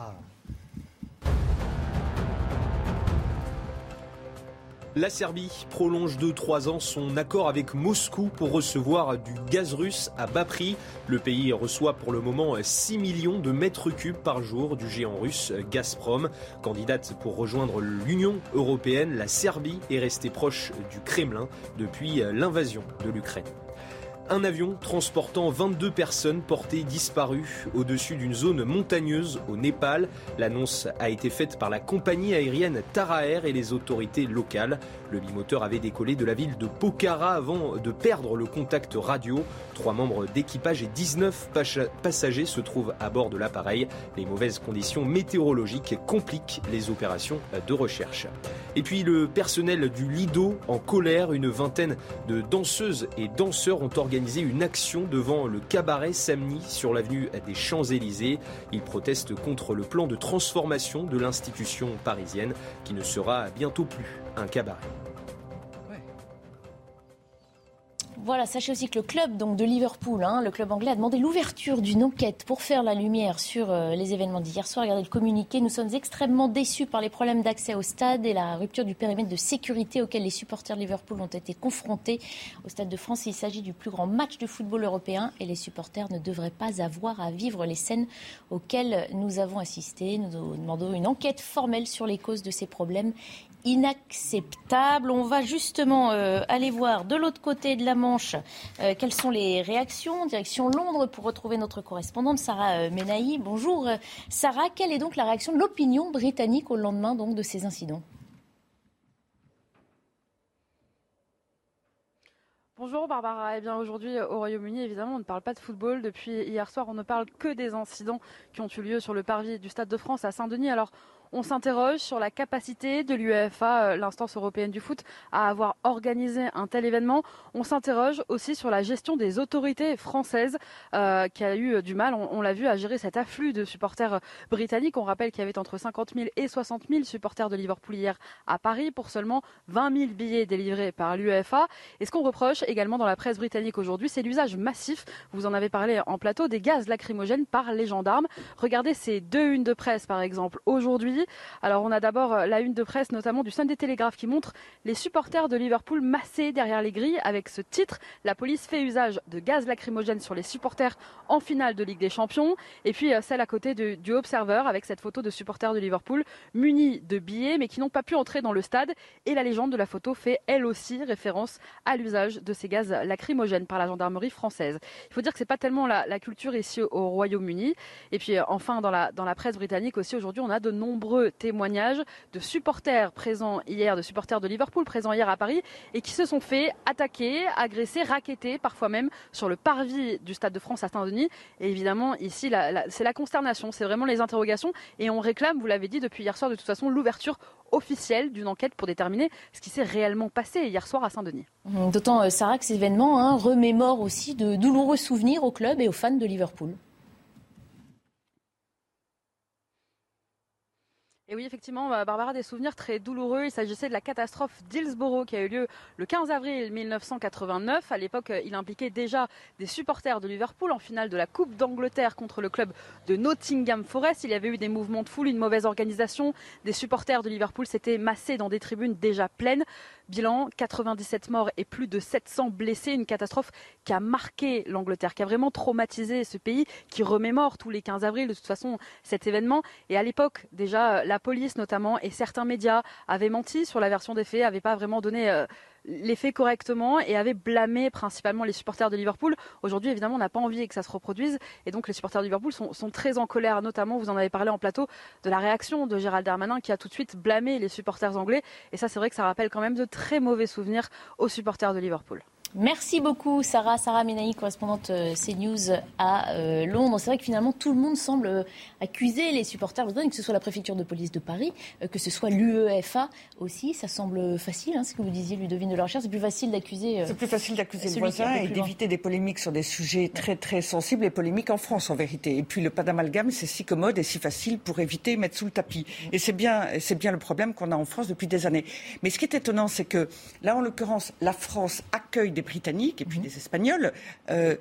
La Serbie prolonge de 3 ans son accord avec Moscou pour recevoir du gaz russe à bas prix. Le pays reçoit pour le moment 6 millions de mètres cubes par jour du géant russe Gazprom. Candidate pour rejoindre l'Union européenne, la Serbie est restée proche du Kremlin depuis l'invasion de l'Ukraine. Un avion transportant 22 personnes portées disparues au-dessus d'une zone montagneuse au Népal. L'annonce a été faite par la compagnie aérienne Tara Air et les autorités locales. Le bimoteur avait décollé de la ville de Pokhara avant de perdre le contact radio. Trois membres d'équipage et 19 pacha- passagers se trouvent à bord de l'appareil. Les mauvaises conditions météorologiques compliquent les opérations de recherche. Et puis le personnel du Lido en colère, une vingtaine de danseuses et danseurs ont organisé une action devant le cabaret Samni sur l'avenue des Champs-Élysées. Ils protestent contre le plan de transformation de l'institution parisienne qui ne sera bientôt plus un cabaret. Voilà, sachez aussi que le club de Liverpool, hein, le club anglais, a demandé l'ouverture d'une enquête pour faire la lumière sur euh, les événements d'hier soir. Regardez le communiqué. Nous sommes extrêmement déçus par les problèmes d'accès au stade et la rupture du périmètre de sécurité auquel les supporters de Liverpool ont été confrontés. Au Stade de France, il s'agit du plus grand match de football européen et les supporters ne devraient pas avoir à vivre les scènes auxquelles nous avons assisté. Nous demandons une enquête formelle sur les causes de ces problèmes inacceptable. On va justement euh, aller voir de l'autre côté de la Manche euh, quelles sont les réactions. Direction Londres pour retrouver notre correspondante Sarah euh, Menahi. Bonjour Sarah, quelle est donc la réaction de l'opinion britannique au lendemain donc, de ces incidents? Bonjour Barbara. Eh bien aujourd'hui au Royaume-Uni, évidemment, on ne parle pas de football. Depuis hier soir, on ne parle que des incidents qui ont eu lieu sur le parvis du Stade de France à Saint-Denis. Alors on s'interroge sur la capacité de l'UEFA, euh, l'instance européenne du foot, à avoir organisé un tel événement. On s'interroge aussi sur la gestion des autorités françaises euh, qui a eu du mal, on, l'a vu, à gérer cet afflux de supporters britanniques. On rappelle qu'il y avait entre 50 000 et 60 000 supporters de Liverpool hier à Paris pour seulement 20 000 billets délivrés par l'UEFA. Et ce qu'on reproche également dans la presse britannique aujourd'hui, c'est l'usage massif, vous en avez parlé en plateau, des gaz lacrymogènes par les gendarmes. Regardez ces deux unes de presse par exemple aujourd'hui alors on a d'abord euh, la une de presse notamment du Sunday Telegraph qui montre les supporters de Liverpool massés derrière les grilles avec ce titre La police fait usage de gaz lacrymogène sur les supporters en finale de Ligue des Champions. Et puis euh, celle à côté du Observer avec cette photo de supporters de Liverpool munis de billets mais qui n'ont pas pu entrer dans le stade. Et la légende de la photo fait elle aussi référence à l'usage de ces gaz lacrymogènes par la gendarmerie française. Il faut dire que c'est pas tellement la, culture ici au Royaume-Uni. Et puis euh, enfin dans la, dans la presse britannique aussi aujourd'hui on a de nombreux témoignages de supporters présents hier, de supporters de Liverpool présents hier à Paris et qui se sont fait attaquer, agresser, raqueter, parfois même sur le parvis du Stade de France à Saint-Denis. Et évidemment, ici, c'est la consternation, c'est vraiment les interrogations. Et on réclame, vous l'avez dit depuis hier soir, de toute façon, l'ouverture officielle d'une enquête pour déterminer ce qui s'est réellement passé hier soir à Saint-Denis. D'autant, euh, Sarah, que ces événements hein, remémorent aussi de douloureux souvenirs au club et aux fans de Liverpool. Et oui, effectivement, Barbara, des souvenirs très douloureux. Il s'agissait de la catastrophe d'Hillsborough qui a eu lieu le 15 avril 1989. À l'époque, il impliquait déjà des supporters de Liverpool en finale de la Coupe d'Angleterre contre le club de Nottingham Forest. Il y avait eu des mouvements de foule, une mauvaise organisation. Des supporters de Liverpool s'étaient massés dans des tribunes déjà pleines. Bilan 97 morts et plus de 700 blessés. Une catastrophe qui a marqué l'Angleterre, qui a vraiment traumatisé ce pays, qui remémore tous les 15 avril de toute façon cet événement. Et à l'époque, déjà, la police notamment et certains médias avaient menti sur la version des faits, n'avaient pas vraiment donné euh, les faits correctement et avaient blâmé principalement les supporters de Liverpool. Aujourd'hui, évidemment, on n'a pas envie que ça se reproduise et donc les supporters de Liverpool sont, sont, très en colère, notamment, vous en avez parlé en plateau, de la réaction de Gérald Darmanin qui a tout de suite blâmé les supporters anglais. Et ça, c'est vrai que ça rappelle quand même de très mauvais souvenirs aux supporters de Liverpool. Merci beaucoup, Sarah. Sarah Menaï, correspondante euh, CNews à euh, Londres. C'est vrai que finalement, tout le monde semble euh, accuser les supporters que ce soit la préfecture de police de Paris, que ce soit l'UEFA aussi. Ça semble facile, hein, ce que vous disiez, Ludovine de la Recherche. C'est plus facile d'accuser. C'est plus facile d'accuser le voisin et d'éviter des polémiques sur des sujets très, très sensibles et polémiques en France, en vérité. Et puis, le pas d'amalgame, c'est si commode et si facile pour éviter mettre sous le tapis. Et c'est bien, c'est bien le problème qu'on a en France depuis des années. Mais ce qui est étonnant, c'est que là, en l'occurrence, la France accueille des Britanniques et puis mhm. des Espagnols. Euh,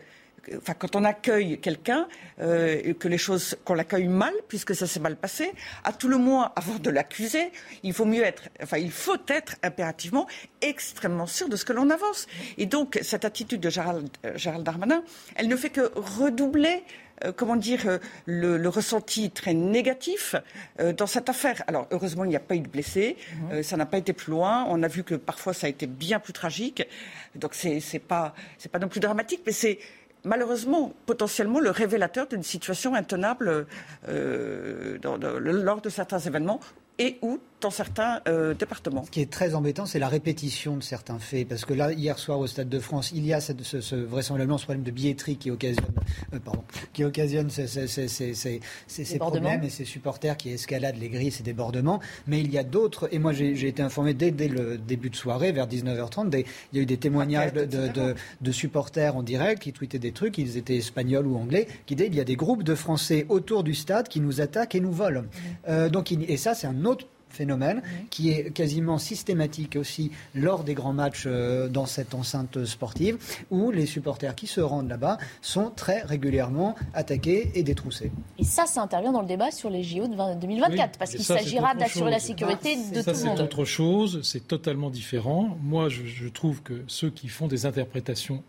enfin, quand on accueille quelqu'un, euh, que les choses, qu'on l'accueille mal, puisque ça s'est mal passé, à tout le moins, avant de l'accuser, il faut mieux être, enfin, il faut être impérativement extrêmement sûr de ce que l'on avance. Et donc, cette attitude de Gérald, euh, Gérald Darmanin, elle ne fait que redoubler euh, comment dire, euh, le, ressenti très négatif euh, dans cette affaire. Alors, heureusement, il n'y a pas eu de blessés. Mhm. ça n'a pas été plus loin. On a vu que parfois, ça a été bien plus tragique. Donc, c'est n'est pas, pas non plus dramatique, mais c'est malheureusement potentiellement le révélateur d'une situation intenable lors de certains événements et ou dans certains euh, départements. Ce qui est très embêtant, c'est la répétition de certains faits. Parce que là, hier soir au Stade de France, il y a cette, ce, ce, vraisemblablement ce problème de billetterie qui occasionne, euh, pardon, qui occasionne ces, ces, ces, ces problèmes et ces supporters qui escaladent les grilles, ces débordements. Mais il y a d'autres, et moi j'ai été informé dès, dès, le début de soirée, vers 19h30, des, il y a eu des témoignages de, de, de, supporters en direct qui tweetaient des trucs, ils étaient espagnols ou anglais, qui disaient il y a des groupes de Français autour du stade qui nous attaquent et nous volent. Mmh. Euh, donc, et ça, c'est un autre phénomène qui est quasiment systématique aussi lors des grands matchs euh, dans cette enceinte sportive où les supporters qui se rendent là-bas sont très régulièrement attaqués et détroussés. Et ça, ça intervient dans le débat sur les JO de 2024 parce qu'il s'agira d'assurer la sécurité de tout le monde. C'est autre chose, c'est totalement différent. Moi, je, trouve que ceux qui font des interprétations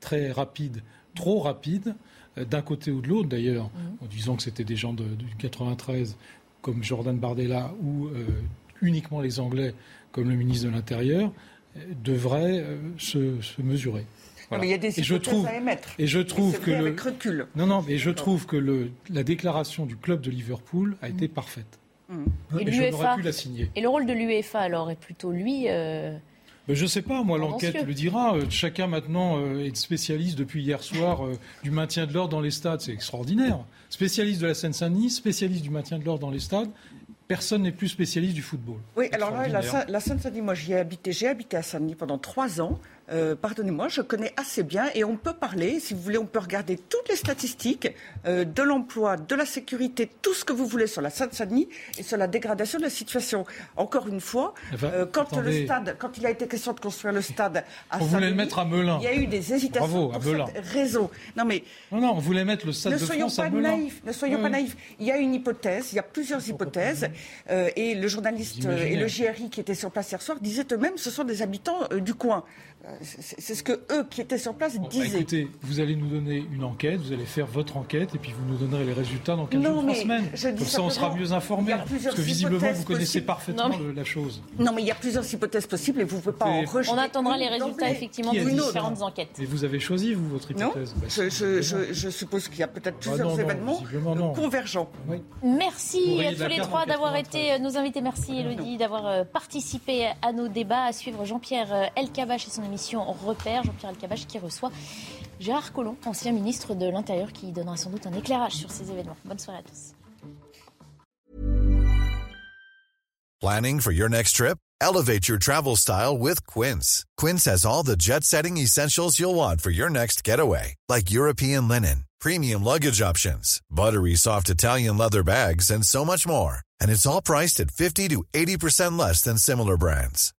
très rapides, trop rapides, euh, d'un côté ou de l'autre d'ailleurs, mhm. en disant que c'était des gens de, du 93 comme Jordan Bardella ou euh, uniquement les Anglais, comme le ministre de l'Intérieur, devraient se, mesurer. mais il y a des et je trouve, à émettre. Et je trouve que le, recul. Non, non, mais je trouve que le, la déclaration du club de Liverpool a été parfaite. Mmh. Et, je n'aurais pu la signer. Et le rôle de l'UEFA alors est plutôt lui. Ben, je ne sais pas, moi l'enquête le dira. Euh, chacun maintenant euh, est spécialiste depuis hier soir euh, du maintien de l'ordre dans les stades. C'est extraordinaire. Spécialiste de la Seine-Saint-Denis, spécialiste du maintien de l'ordre dans les stades. Personne n'est plus spécialiste du football. Oui, alors là, la, Seine-Saint-Denis, moi j'y ai habité. J'ai habité à Saint-Denis pendant trois ans. Euh, pardonnez-moi, je connais assez bien et on peut parler, si vous voulez, on peut regarder toutes les statistiques euh, de l'emploi, de la sécurité, tout ce que vous voulez sur la Seine-Saint-Denis et sur la dégradation de la situation. Encore une fois, euh, quand le stade, quand il a été question de construire le stade à on voulait le mettre à Melun. Il y a eu des hésitations Bravo, pour cette raison. Non mais non, non, on voulait mettre le stade ne de soyons France pas à Melun. Naïfs, ne soyons pas naïfs. Il y a une hypothèse, il y a plusieurs hypothèses et le journaliste et le JRI qui étaient sur place hier soir disaient eux-mêmes ce sont des habitants du coin. C'est ce que eux qui étaient sur place bah, disaient. écoutez, vous allez nous donner une enquête, vous allez faire votre enquête et puis vous nous donnerez les résultats dans 15 jours, 3 semaines. Comme ça, on sera mieux informés. Parce que visiblement, vous connaissez parfaitement la chose. Non, mais il y a plusieurs hypothèses possibles et vous ne pouvez pas en rejeter. On attendra les résultats, effectivement, de différentes enquêtes. Et vous avez choisi, vous, votre hypothèse bah, je, suppose qu'il y a peut-être bah plusieurs événements convergents. Merci à tous les trois d'avoir été euh, nos invités. Merci, Elodie, d'avoir euh, participé à nos débats. À suivre Jean-Pierre euh, Elkabach et son émission Repère. Jean-Pierre Elkabach qui reçoit Gérard Collomb, ancien ministre de l'Intérieur, qui donnera sans doute un éclairage sur ces événements. Bonne soirée à tous. Planning for your next trip? Elevate your travel style with Quince. Quince has all the jet setting essentials you'll want for your next getaway, like European linen, premium luggage options, buttery soft Italian leather bags, and so much more. And it's all priced at 50 to 80% less than similar brands.